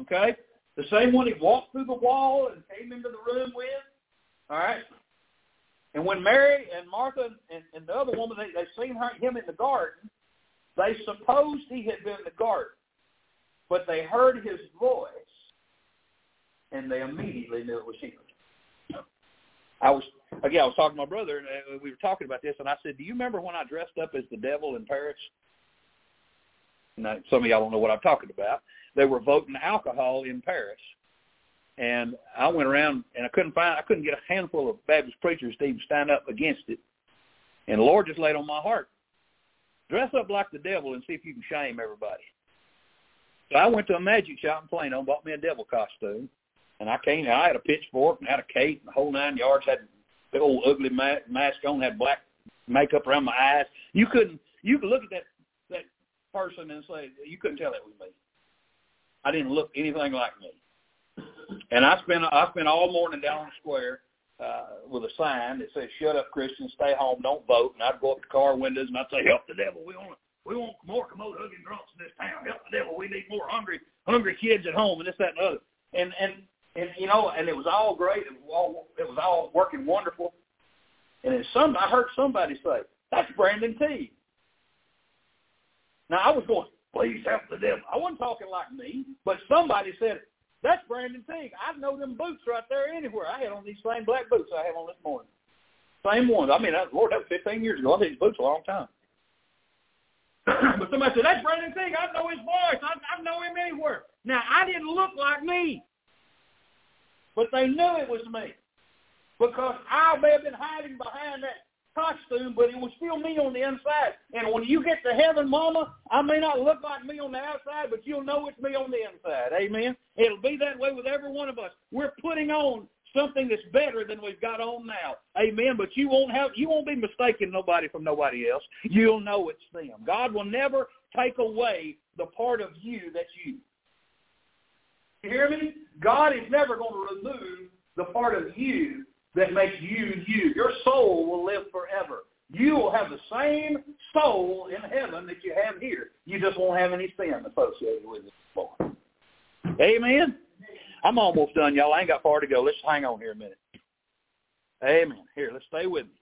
Okay? The same one he walked through the wall and came into the room with. All right? And when Mary and Martha and, and the other woman, they, they seen her, him in the garden, they supposed he had been in the garden. But they heard his voice, and they immediately knew it was him. I was again. I was talking to my brother, and uh, we were talking about this, and I said, "Do you remember when I dressed up as the devil in Paris?" Now, some of y'all don't know what I'm talking about. They were voting alcohol in Paris, and I went around and I couldn't find, I couldn't get a handful of Baptist preachers to even stand up against it. And the Lord just laid on my heart, dress up like the devil and see if you can shame everybody. So I went to a magic shop in Plano bought me a devil costume. And I came, I had a pitchfork and had a cape and the whole nine yards, had big old ugly mask on, had black makeup around my eyes. You couldn't, you could look at that that person and say, you couldn't tell that was me. I didn't look anything like me. And I spent I spent all morning down on the square uh, with a sign that says "Shut up, Christians, stay home, don't vote." And I'd go up to car windows and I'd say, "Help the devil! We want we want more commode hugging drunks in this town. Help the devil! We need more hungry hungry kids at home." And this, that, and the other. And and and you know, and it was all great. It was all it was all working wonderful. And then some I heard somebody say, "That's Brandon T." Now I was going, please help the devil. I wasn't talking like me, but somebody said, that's Brandon Teague. I know them boots right there anywhere. I had on these same black boots I have on this morning. Same ones. I mean, Lord, that was 15 years ago. I had these boots a long time. [CLEARS THROAT] but somebody said, that's Brandon Teague. I know his voice. I, I know him anywhere. Now, I didn't look like me, but they knew it was me. because I may have been hiding behind that costume, but it was still me on the inside. And when you get to heaven, Mama, I may not look like me on the outside, but you'll know it's me on the inside. Amen. It'll be that way with every one of us. We're putting on something that's better than we've got on now. Amen. But you won't have you won't be mistaking nobody from nobody else. You'll know it's them. God will never take away the part of you that's you. You hear me? God is never going to remove the part of you that makes you you. Your soul will live forever. You will have the same soul in heaven that you have here. You just won't have any sin associated with it. Amen. I'm almost done, y'all. I ain't got far to go. Let's hang on here a minute. Amen. Here, let's stay with me.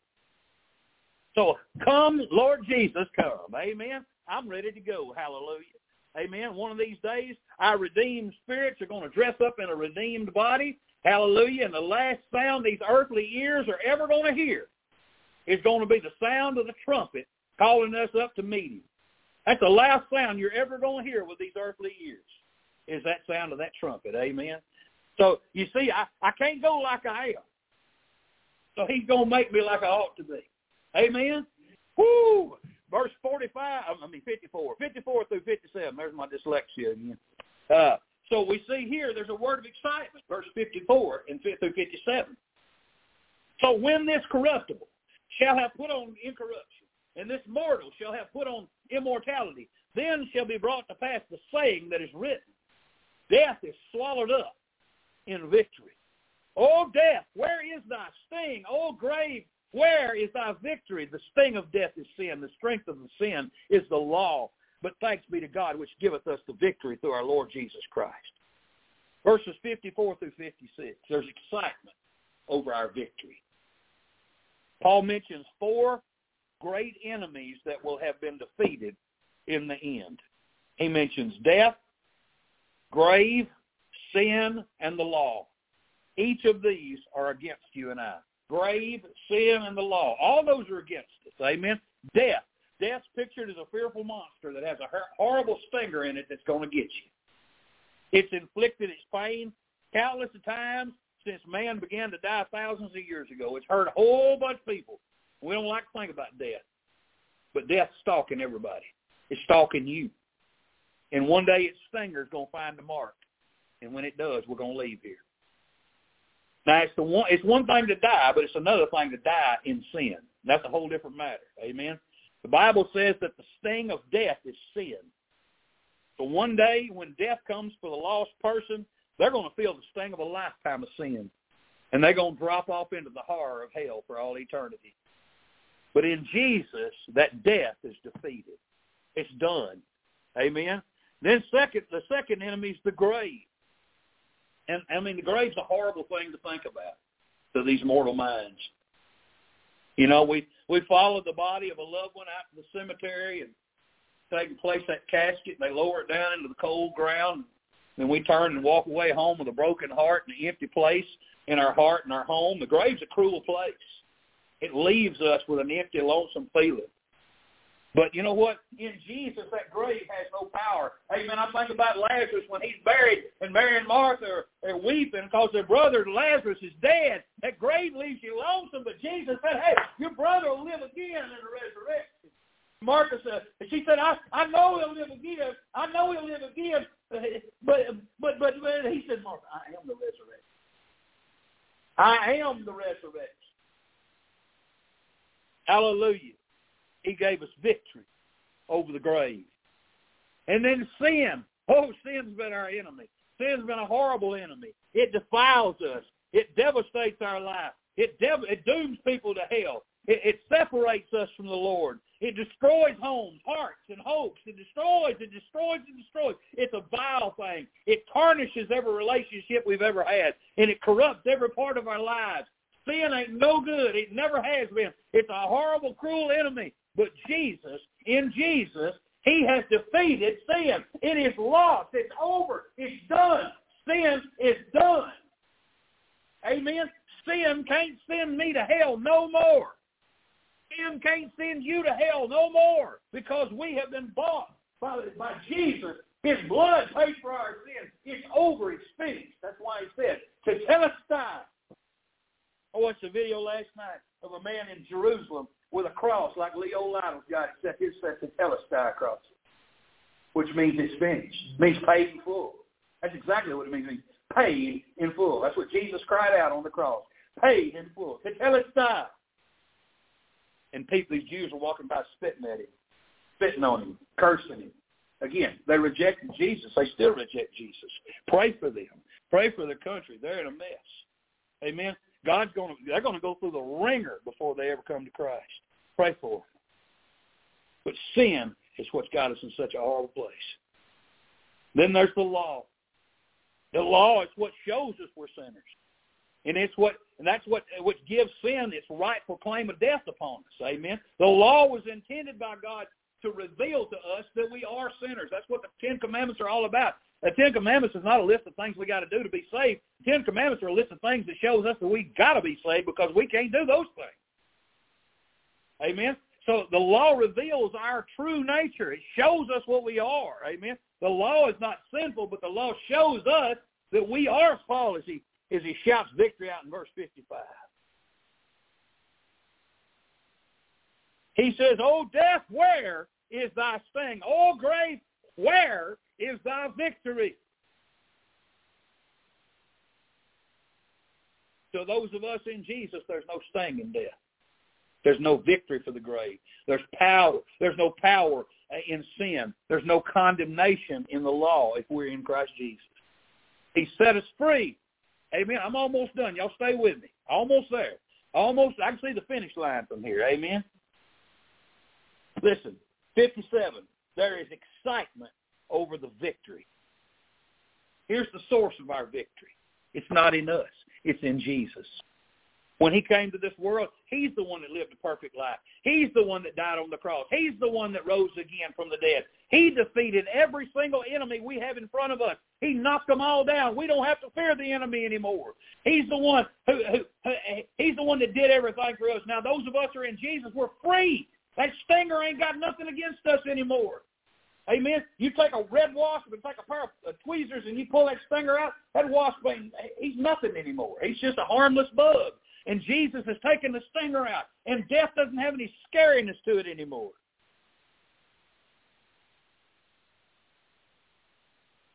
So come, Lord Jesus, come. Amen. I'm ready to go. Hallelujah. Amen. One of these days, our redeemed spirits are going to dress up in a redeemed body. Hallelujah. And the last sound these earthly ears are ever going to hear is going to be the sound of the trumpet calling us up to meet him. That's the last sound you're ever going to hear with these earthly ears is that sound of that trumpet. Amen. So you see, I, I can't go like I am. So he's going to make me like I ought to be. Amen. Woo! Verse 45, I mean 54, 54 through 57. There's my dyslexia again. Uh, so we see here there's a word of excitement, verse 54 and through 57. So when this corruptible shall have put on incorruption, and this mortal shall have put on immortality, then shall be brought to pass the saying that is written, Death is swallowed up in victory. O death, where is thy sting? O grave, where is thy victory? The sting of death is sin. The strength of the sin is the law. But thanks be to God which giveth us the victory through our Lord Jesus Christ. Verses 54 through 56, there's excitement over our victory. Paul mentions four great enemies that will have been defeated in the end. He mentions death, grave, sin, and the law. Each of these are against you and I. Grave, sin, and the law. All those are against us. Amen. Death. Death's pictured as a fearful monster that has a horrible stinger in it that's going to get you. It's inflicted its pain countless of times since man began to die thousands of years ago. It's hurt a whole bunch of people. We don't like to think about death. But death's stalking everybody. It's stalking you. And one day its stinger is going to find the mark. And when it does, we're going to leave here. Now, it's, the one, it's one thing to die, but it's another thing to die in sin. That's a whole different matter. Amen? The Bible says that the sting of death is sin. So one day when death comes for the lost person, they're going to feel the sting of a lifetime of sin. And they're going to drop off into the horror of hell for all eternity. But in Jesus, that death is defeated. It's done. Amen. Then second, the second enemy is the grave. And I mean, the grave's a horrible thing to think about to these mortal minds. You know, we we followed the body of a loved one out to the cemetery and taken place that casket. And they lower it down into the cold ground. Then we turn and walk away home with a broken heart and an empty place in our heart and our home. The grave's a cruel place. It leaves us with an empty, lonesome feeling. But you know what? In Jesus, that grave has no power. Amen. I think about Lazarus when he's buried, and Mary and Martha are, are weeping because their brother Lazarus is dead. That grave leaves you lonesome, but Jesus said, hey, your brother will live again in the resurrection. Martha said, she said, I, I know he'll live again. I know he'll live again. But, but, but, but he said, Martha, I am the resurrection. I am the resurrection. Hallelujah. He gave us victory over the grave. And then sin. Oh, sin's been our enemy. Sin's been a horrible enemy. It defiles us. It devastates our life. It, it dooms people to hell. It, it separates us from the Lord. It destroys homes, hearts, and hopes. It destroys, it destroys, it destroys. It's a vile thing. It tarnishes every relationship we've ever had, and it corrupts every part of our lives. Sin ain't no good. It never has been. It's a horrible, cruel enemy. But Jesus, in Jesus, he has defeated sin. It is lost. It's over. It's done. Sin is done. Amen. Sin can't send me to hell no more. Sin can't send you to hell no more because we have been bought by, by Jesus. His blood paid for our sins. It's over. It's finished. That's why he said, to tell us. Oh, it's a video last night of a man in Jerusalem with a cross like Leo Lionel's got, except his says the Telestai cross, which means it's finished. It means paid in full. That's exactly what it means. It means paid in full. That's what Jesus cried out on the cross. Paid in full. Tetelestai. And people, these Jews were walking by spitting at him, spitting on him, cursing him. Again, they rejected Jesus. They still reject Jesus. Pray for them. Pray for their country. They're in a mess. Amen. God's going to, they're going to go through the wringer before they ever come to Christ. Pray for them. But sin is what's got us in such a horrible place. Then there's the law. The law is what shows us we're sinners. And it's what and that's what which gives sin its rightful claim of death upon us. Amen. The law was intended by God to reveal to us that we are sinners. That's what the Ten Commandments are all about. The Ten Commandments is not a list of things we got to do to be saved. The Ten Commandments are a list of things that shows us that we got to be saved because we can't do those things. Amen. So the law reveals our true nature. It shows us what we are. Amen. The law is not sinful, but the law shows us that we are fallen he, as he shouts victory out in verse 55. He says, O death, where is thy sting? O grave, where is thy victory? To those of us in Jesus, there's no sting in death. There's no victory for the grave. There's power. There's no power in sin. There's no condemnation in the law if we're in Christ Jesus. He set us free. Amen. I'm almost done. Y'all stay with me. Almost there. Almost. I can see the finish line from here. Amen. Listen, 57. There is excitement over the victory. Here's the source of our victory. It's not in us. It's in Jesus. When he came to this world, he's the one that lived a perfect life. He's the one that died on the cross. He's the one that rose again from the dead. He defeated every single enemy we have in front of us. He knocked them all down. We don't have to fear the enemy anymore. He's the one who, who, who he's the one that did everything for us. Now those of us who are in Jesus, we're free. That stinger ain't got nothing against us anymore. Amen. You take a red wasp and take a pair of uh, tweezers and you pull that stinger out, that wasp ain't, he's nothing anymore. He's just a harmless bug. And Jesus has taken the stinger out. And death doesn't have any scariness to it anymore.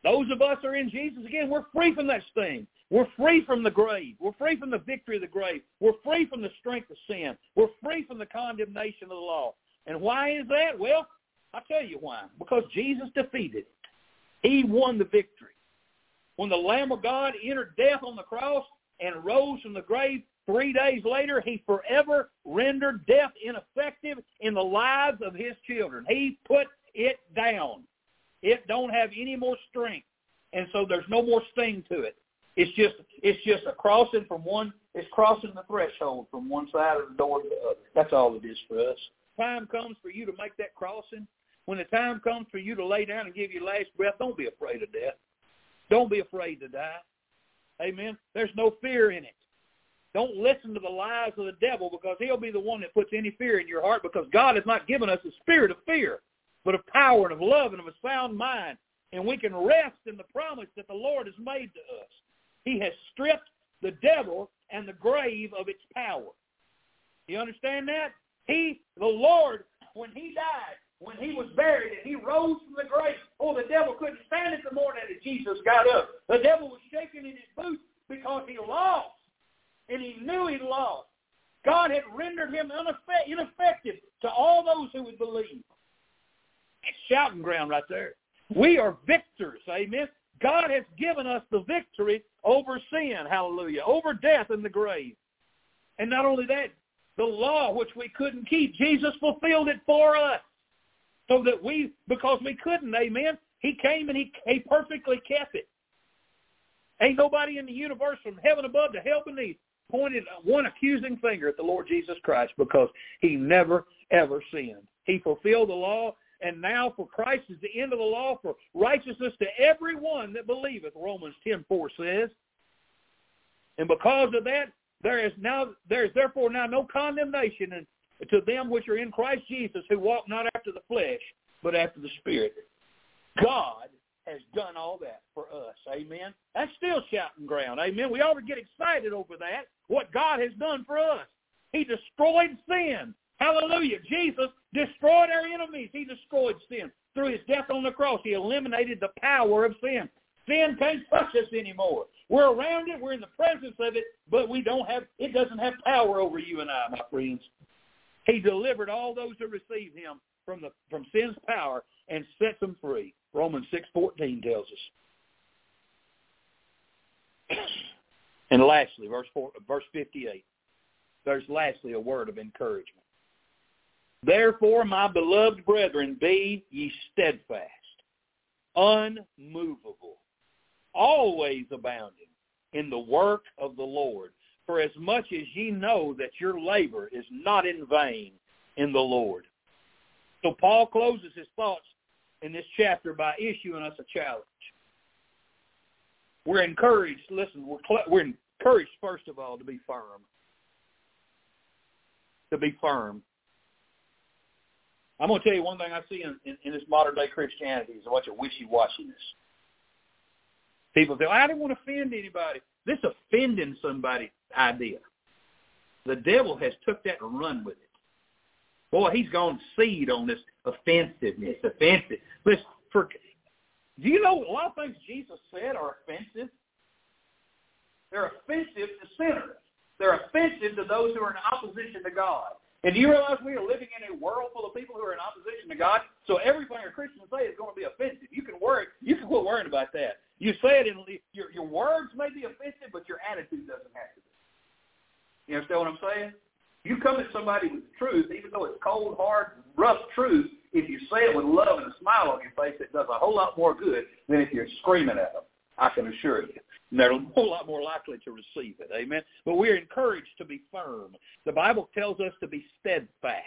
Those of us are in Jesus, again, we're free from that sting. We're free from the grave. We're free from the victory of the grave. We're free from the strength of sin. We're free from the condemnation of the law. And why is that? Well, I'll tell you why. Because Jesus defeated it. He won the victory. When the Lamb of God entered death on the cross and rose from the grave, three days later, he forever rendered death ineffective in the lives of his children. He put it down. It don't have any more strength. And so there's no more sting to it. It's just it's just a crossing from one it's crossing the threshold from one side of the door to the other. That's all it is for us. Time comes for you to make that crossing. When the time comes for you to lay down and give your last breath, don't be afraid of death. Don't be afraid to die. Amen. There's no fear in it. Don't listen to the lies of the devil because he'll be the one that puts any fear in your heart because God has not given us a spirit of fear, but of power and of love and of a sound mind. And we can rest in the promise that the Lord has made to us. He has stripped the devil and the grave of its power. You understand that? He, the Lord, when he died, when he was buried and he rose from the grave, oh, the devil couldn't stand it the morning that Jesus got up. The devil was shaking in his boots because he lost, and he knew he lost. God had rendered him ineffective to all those who would believe. That's shouting ground right there. We are victors, amen. God has given us the victory over sin, hallelujah, over death and the grave. And not only that, the law which we couldn't keep, Jesus fulfilled it for us. So that we, because we couldn't, amen, he came and he, he perfectly kept it. Ain't nobody in the universe from heaven above to hell beneath pointed one accusing finger at the Lord Jesus Christ because he never, ever sinned. He fulfilled the law and now for Christ is the end of the law for righteousness to everyone that believeth, Romans 10.4 says. And because of that, there is now there is therefore now no condemnation to them which are in Christ Jesus who walk not after the flesh, but after the Spirit. God has done all that for us. Amen. That's still shouting ground. Amen. We ought to get excited over that, what God has done for us. He destroyed sin. Hallelujah. Jesus destroyed our enemies. He destroyed sin. Through his death on the cross, he eliminated the power of sin. Sin can't touch us anymore. We're around it. We're in the presence of it, but we don't have, it doesn't have power over you and I, my friends. He delivered all those who received him from the from sin's power and set them free. Romans six fourteen tells us. [CLEARS THROAT] and lastly, verse four, verse fifty eight. There's lastly a word of encouragement. Therefore, my beloved brethren, be ye steadfast, unmovable, always abounding in the work of the Lord, for as much as ye know that your labor is not in vain in the Lord. So Paul closes his thoughts in this chapter by issuing us a challenge. We're encouraged, listen, we're, we're encouraged, first of all, to be firm. To be firm. I'm going to tell you one thing I see in, in, in this modern-day Christianity is a bunch of wishy-washiness. People say, I didn't want to offend anybody. This offending somebody idea. The devil has took that and run with it. Boy, he's gone seed on this offensiveness, offensive. Listen, for, do you know a lot of things Jesus said are offensive? They're offensive to sinners. They're offensive to those who are in opposition to God. And do you realize we are living in a world full of people who are in opposition to God? So everything a Christian say is going to be offensive. You can worry. You can quit worrying about that. You say it in your your words may be offensive, but your attitude doesn't have to be. You understand what I'm saying? You come at somebody with the truth, even though it's cold, hard, rough truth, if you say it with love and a smile on your face, it does a whole lot more good than if you're screaming at them. I can assure you. And they're a [LAUGHS] whole lot more likely to receive it. Amen. But we're encouraged to be firm. The Bible tells us to be steadfast.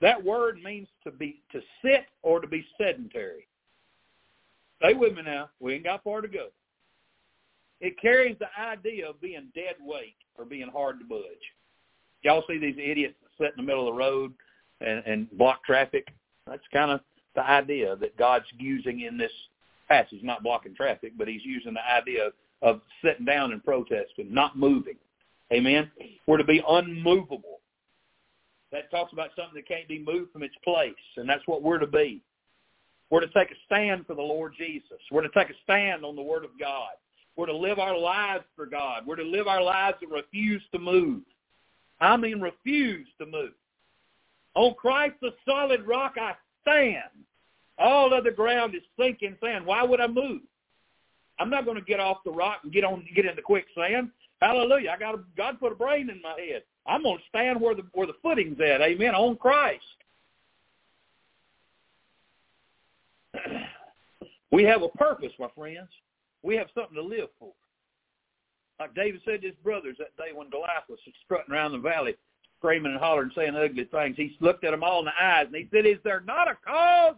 That word means to be to sit or to be sedentary. Stay with me now. We ain't got far to go. It carries the idea of being dead weight or being hard to budge. Y'all see these idiots that sit in the middle of the road and, and block traffic? That's kind of the idea that God's using in this passage, not blocking traffic, but he's using the idea of, of sitting down and protesting, not moving. Amen? We're to be unmovable. That talks about something that can't be moved from its place, and that's what we're to be. We're to take a stand for the Lord Jesus. We're to take a stand on the Word of God. We're to live our lives for God. We're to live our lives and refuse to move. I mean refuse to move. On Christ the solid rock I stand. All other ground is sinking sand. Why would I move? I'm not going to get off the rock and get on get into quicksand. Hallelujah. I got a, God put a brain in my head. I'm going to stand where the where the footing's at. Amen. On Christ. [CLEARS THROAT] we have a purpose, my friends. We have something to live for. Like David said to his brothers that day when Goliath was strutting around the valley, screaming and hollering, saying ugly things. He looked at them all in the eyes and he said, is there not a cause?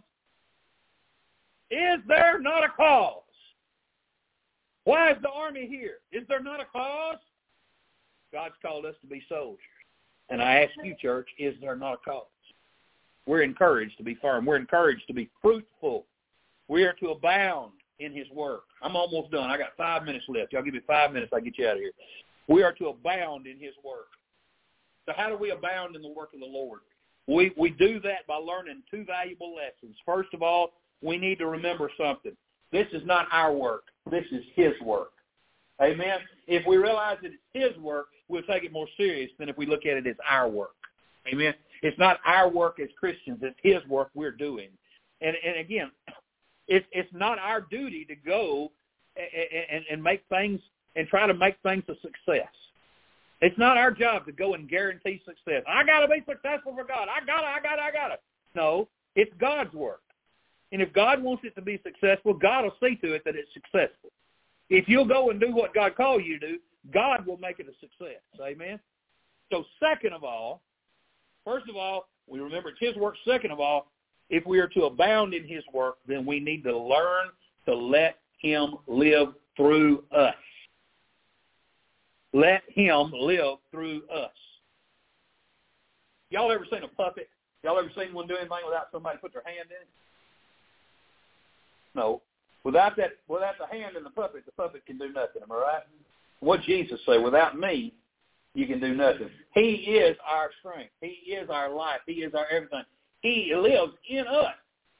Is there not a cause? Why is the army here? Is there not a cause? God's called us to be soldiers. And I ask you, church, is there not a cause? We're encouraged to be firm. We're encouraged to be fruitful. We are to abound in his work. I'm almost done. I got five minutes left. Y'all give me five minutes, I'll get you out of here. We are to abound in his work. So how do we abound in the work of the Lord? We we do that by learning two valuable lessons. First of all, we need to remember something. This is not our work. This is his work. Amen. If we realize that it's his work, we'll take it more serious than if we look at it as our work. Amen. It's not our work as Christians. It's his work we're doing. And and again, [CLEARS THROAT] it's it's not our duty to go and, and, make things and try to make things a success. It's not our job to go and guarantee success. I got to be successful for God. I got to, I got to, I got to. No, it's God's work. And if God wants it to be successful, God will see to it that it's successful. If you'll go and do what God called you to do, God will make it a success. Amen? So second of all, first of all, we remember it's his work. Second of all, if we are to abound in his work, then we need to learn to let him live through us. Let him live through us. Y'all ever seen a puppet? Y'all ever seen one do anything without somebody put their hand in it? No. Without that, without the hand in the puppet, the puppet can do nothing. Am I right? What Jesus say? Without me, you can do nothing. He is our strength. He is our life. He is our everything. He lives in us,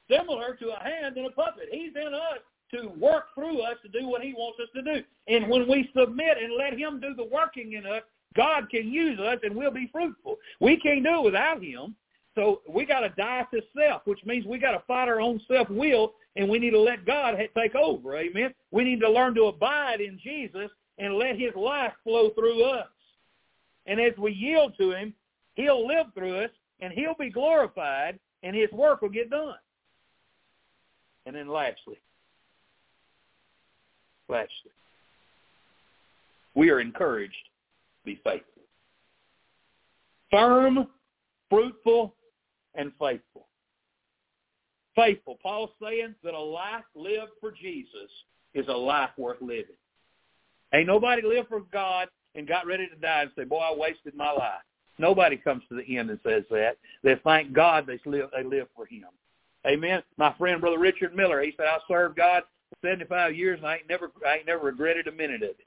similar to a hand in a puppet. He's in us to work through us to do what he wants us to do. And when we submit and let him do the working in us, God can use us and we'll be fruitful. We can't do it without him. So we got to die to self, which means we got to fight our own self-will, and we need to let God take over. Amen. We need to learn to abide in Jesus and let his life flow through us. And as we yield to him, he'll live through us, and he'll be glorified, and his work will get done. And then lastly, lastly, we are encouraged to be faithful. Firm, fruitful, and faithful. Faithful. Paul's saying that a life lived for Jesus is a life worth living. Ain't nobody lived for God and got ready to die and say, boy, I wasted my life. Nobody comes to the end and says that. They thank God they live, they live for him. Amen. My friend, Brother Richard Miller, he said, I served God for 75 years and I ain't never, I ain't never regretted a minute of it.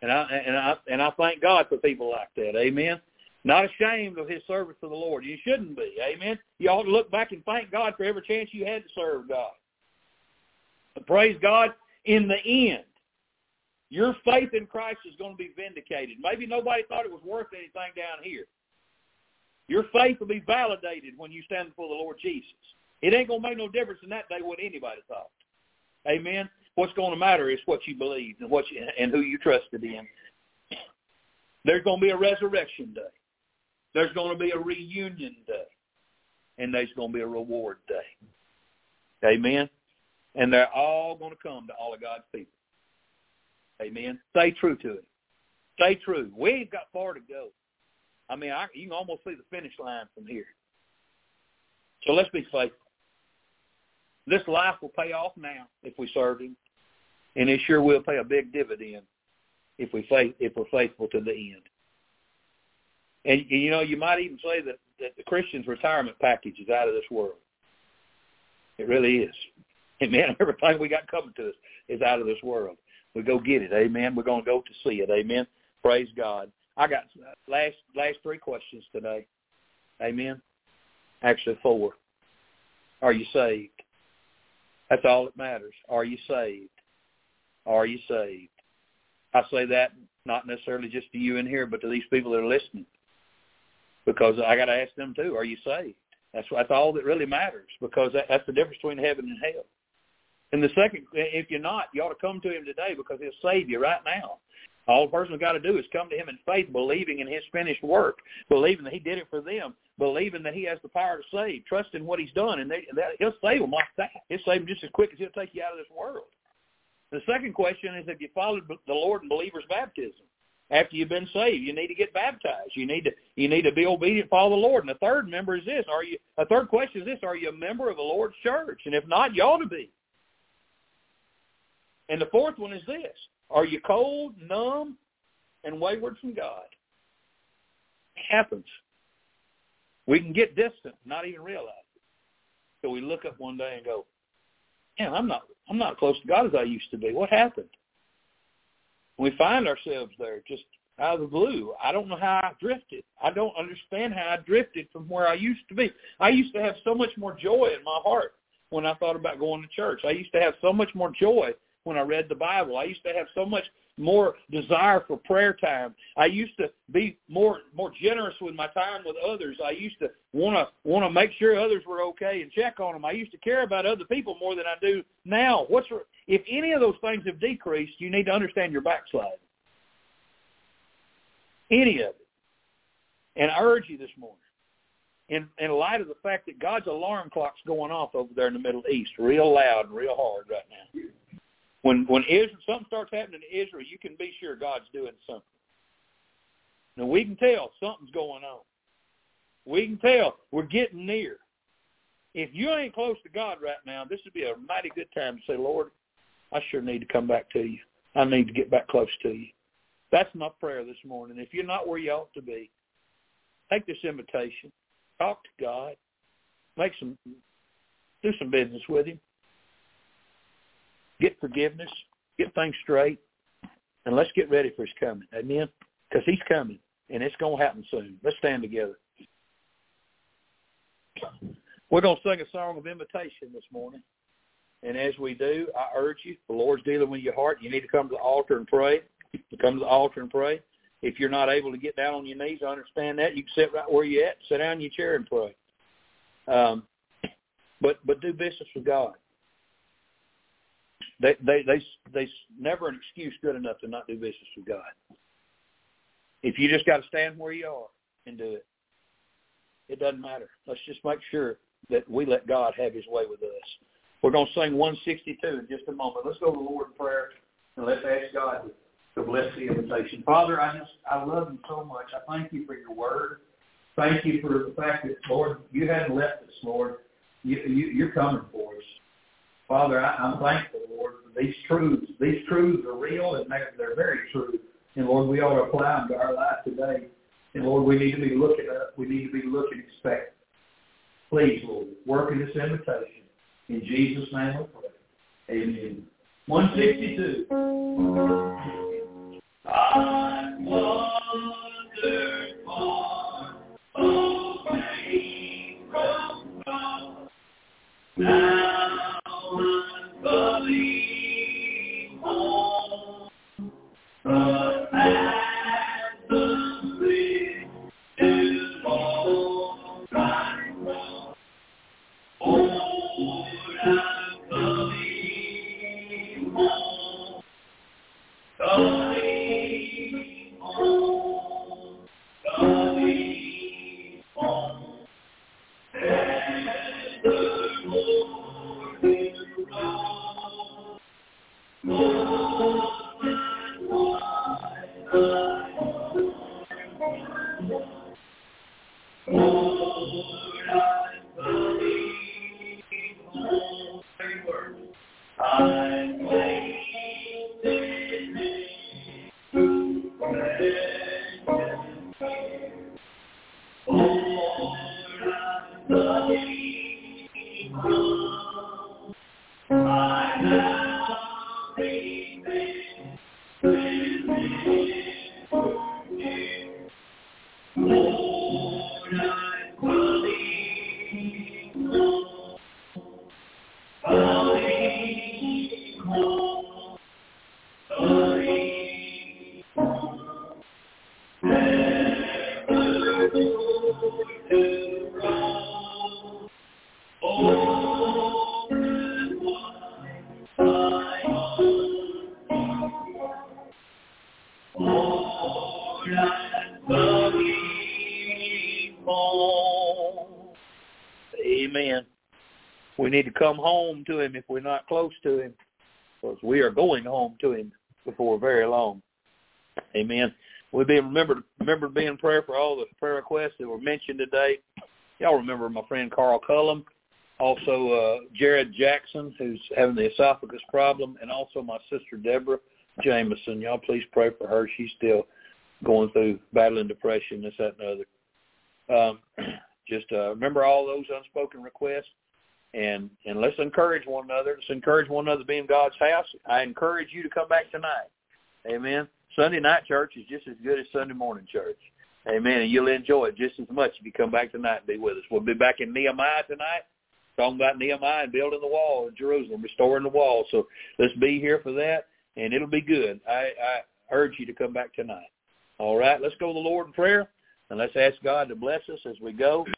And I, and I, and I thank God for people like that. Amen. Not ashamed of his service to the Lord. You shouldn't be. Amen. You ought to look back and thank God for every chance you had to serve God. But praise God, in the end, your faith in Christ is going to be vindicated. Maybe nobody thought it was worth anything down here. Your faith will be validated when you stand before the Lord Jesus. It ain't going to make no difference in that day what anybody thought. Amen. What's going to matter is what you believe and what you, and who you trusted in. There's going to be a resurrection day. There's going to be a reunion day. And there's going to be a reward day. Amen. And they're all going to come to all of God's people. Amen. Stay true to it. Stay true. We ain't got far to go. I mean, I, you can almost see the finish line from here. So let's be faithful. This life will pay off now if we serve him, and it sure will pay a big dividend if we faith, if we're faithful to the end. And you know, you might even say that, that the Christian's retirement package is out of this world. It really is. [LAUGHS] Amen. everything we got coming to us is out of this world we go get it. Amen. We're going to go to see it. Amen. Praise God. I got uh, last last three questions today. Amen. Actually, four. Are you saved? That's all that matters. Are you saved? Are you saved? I say that not necessarily just to you in here, but to these people that are listening, because I got to ask them too. Are you saved? That's that's all that really matters, because that, that's the difference between heaven and hell. And the second, if you're not, you ought to come to him today because he'll save you right now. All the person has got to do is come to him in faith, believing in his finished work, believing that he did it for them, believing that he has the power to save, trusting what he's done, and they, that, he'll save them like that. He'll save them just as quick as he'll take you out of this world. The second question is if you followed the Lord in believer's baptism. After you've been saved, you need to get baptized. You need to you need to be obedient, follow the Lord. And the third member is this: Are you? A third question is this: Are you a member of the Lord's church? And if not, you ought to be. And the fourth one is this. Are you cold, numb, and wayward from God? It happens. We can get distant, not even realize it. So we look up one day and go, man, I'm not I'm not close to God as I used to be. What happened? We find ourselves there just out of the blue. I don't know how I drifted. I don't understand how I drifted from where I used to be. I used to have so much more joy in my heart when I thought about going to church. I used to have so much more joy when I read the Bible. I used to have so much more desire for prayer time. I used to be more more generous with my time with others. I used to want to want to make sure others were okay and check on them. I used to care about other people more than I do now. What's if any of those things have decreased, you need to understand your backslide. Any of it. And I urge you this morning, in in light of the fact that God's alarm clock's going off over there in the Middle East, real loud and real hard right now. When when Israel something starts happening to Israel, you can be sure God's doing something. Now we can tell something's going on. We can tell we're getting near. If you ain't close to God right now, this would be a mighty good time to say, Lord, I sure need to come back to you. I need to get back close to you. That's my prayer this morning. If you're not where you ought to be, take this invitation. Talk to God. Make some do some business with him. Get forgiveness, get things straight, and let's get ready for his coming. Amen? Because he's coming, and it's going to happen soon. Let's stand together. We're going to sing a song of invitation this morning. And as we do, I urge you, the Lord's dealing with your heart. You need to come to the altar and pray. Come to the altar and pray. If you're not able to get down on your knees, I understand that. You can sit right where you're at, sit down in your chair and pray. Um, but but do business with God. They they they they never an excuse good enough to not do business with God. If you just got to stand where you are and do it, it doesn't matter. Let's just make sure that we let God have His way with us. We're going to sing 162 in just a moment. Let's go to the Lord in prayer and let's ask God to, bless the invitation. Father, I just I love you so much. I thank you for your word. Thank you for the fact that Lord, you haven't left us, Lord. You, you, you're coming for us. Father, I, I'm thankful, these truths. These truths are real and they're, very true. And Lord, we ought to apply them to our life today. And Lord, we need to be looking up. We need to be looking expect. Please, Lord, work in this invitation. In Jesus' name I pray. Amen. 162. I far away from God. But We need to come home to him if we're not close to him, because we are going home to him before very long. Amen. We be remember remember to be in prayer for all the prayer requests that were mentioned today. Y'all remember my friend Carl Cullum, also uh, Jared Jackson, who's having the esophagus problem, and also my sister Deborah Jameson. Y'all please pray for her. She's still going through battling depression, this, that, and the other. Um, [CLEARS THROAT] just uh, remember all those unspoken requests, and and let's encourage one another. Let's encourage one another to be in God's house. I encourage you to come back tonight. Amen. Sunday night church is just as good as Sunday morning church. Amen. And you'll enjoy it just as much if you come back tonight and be with us. We'll be back in Nehemiah tonight, talking about Nehemiah and building the wall in Jerusalem, restoring the wall. So let's be here for that, and it'll be good. I, I urge you to come back tonight. All right, let's go to the Lord in prayer, and let's ask God to bless us as we go.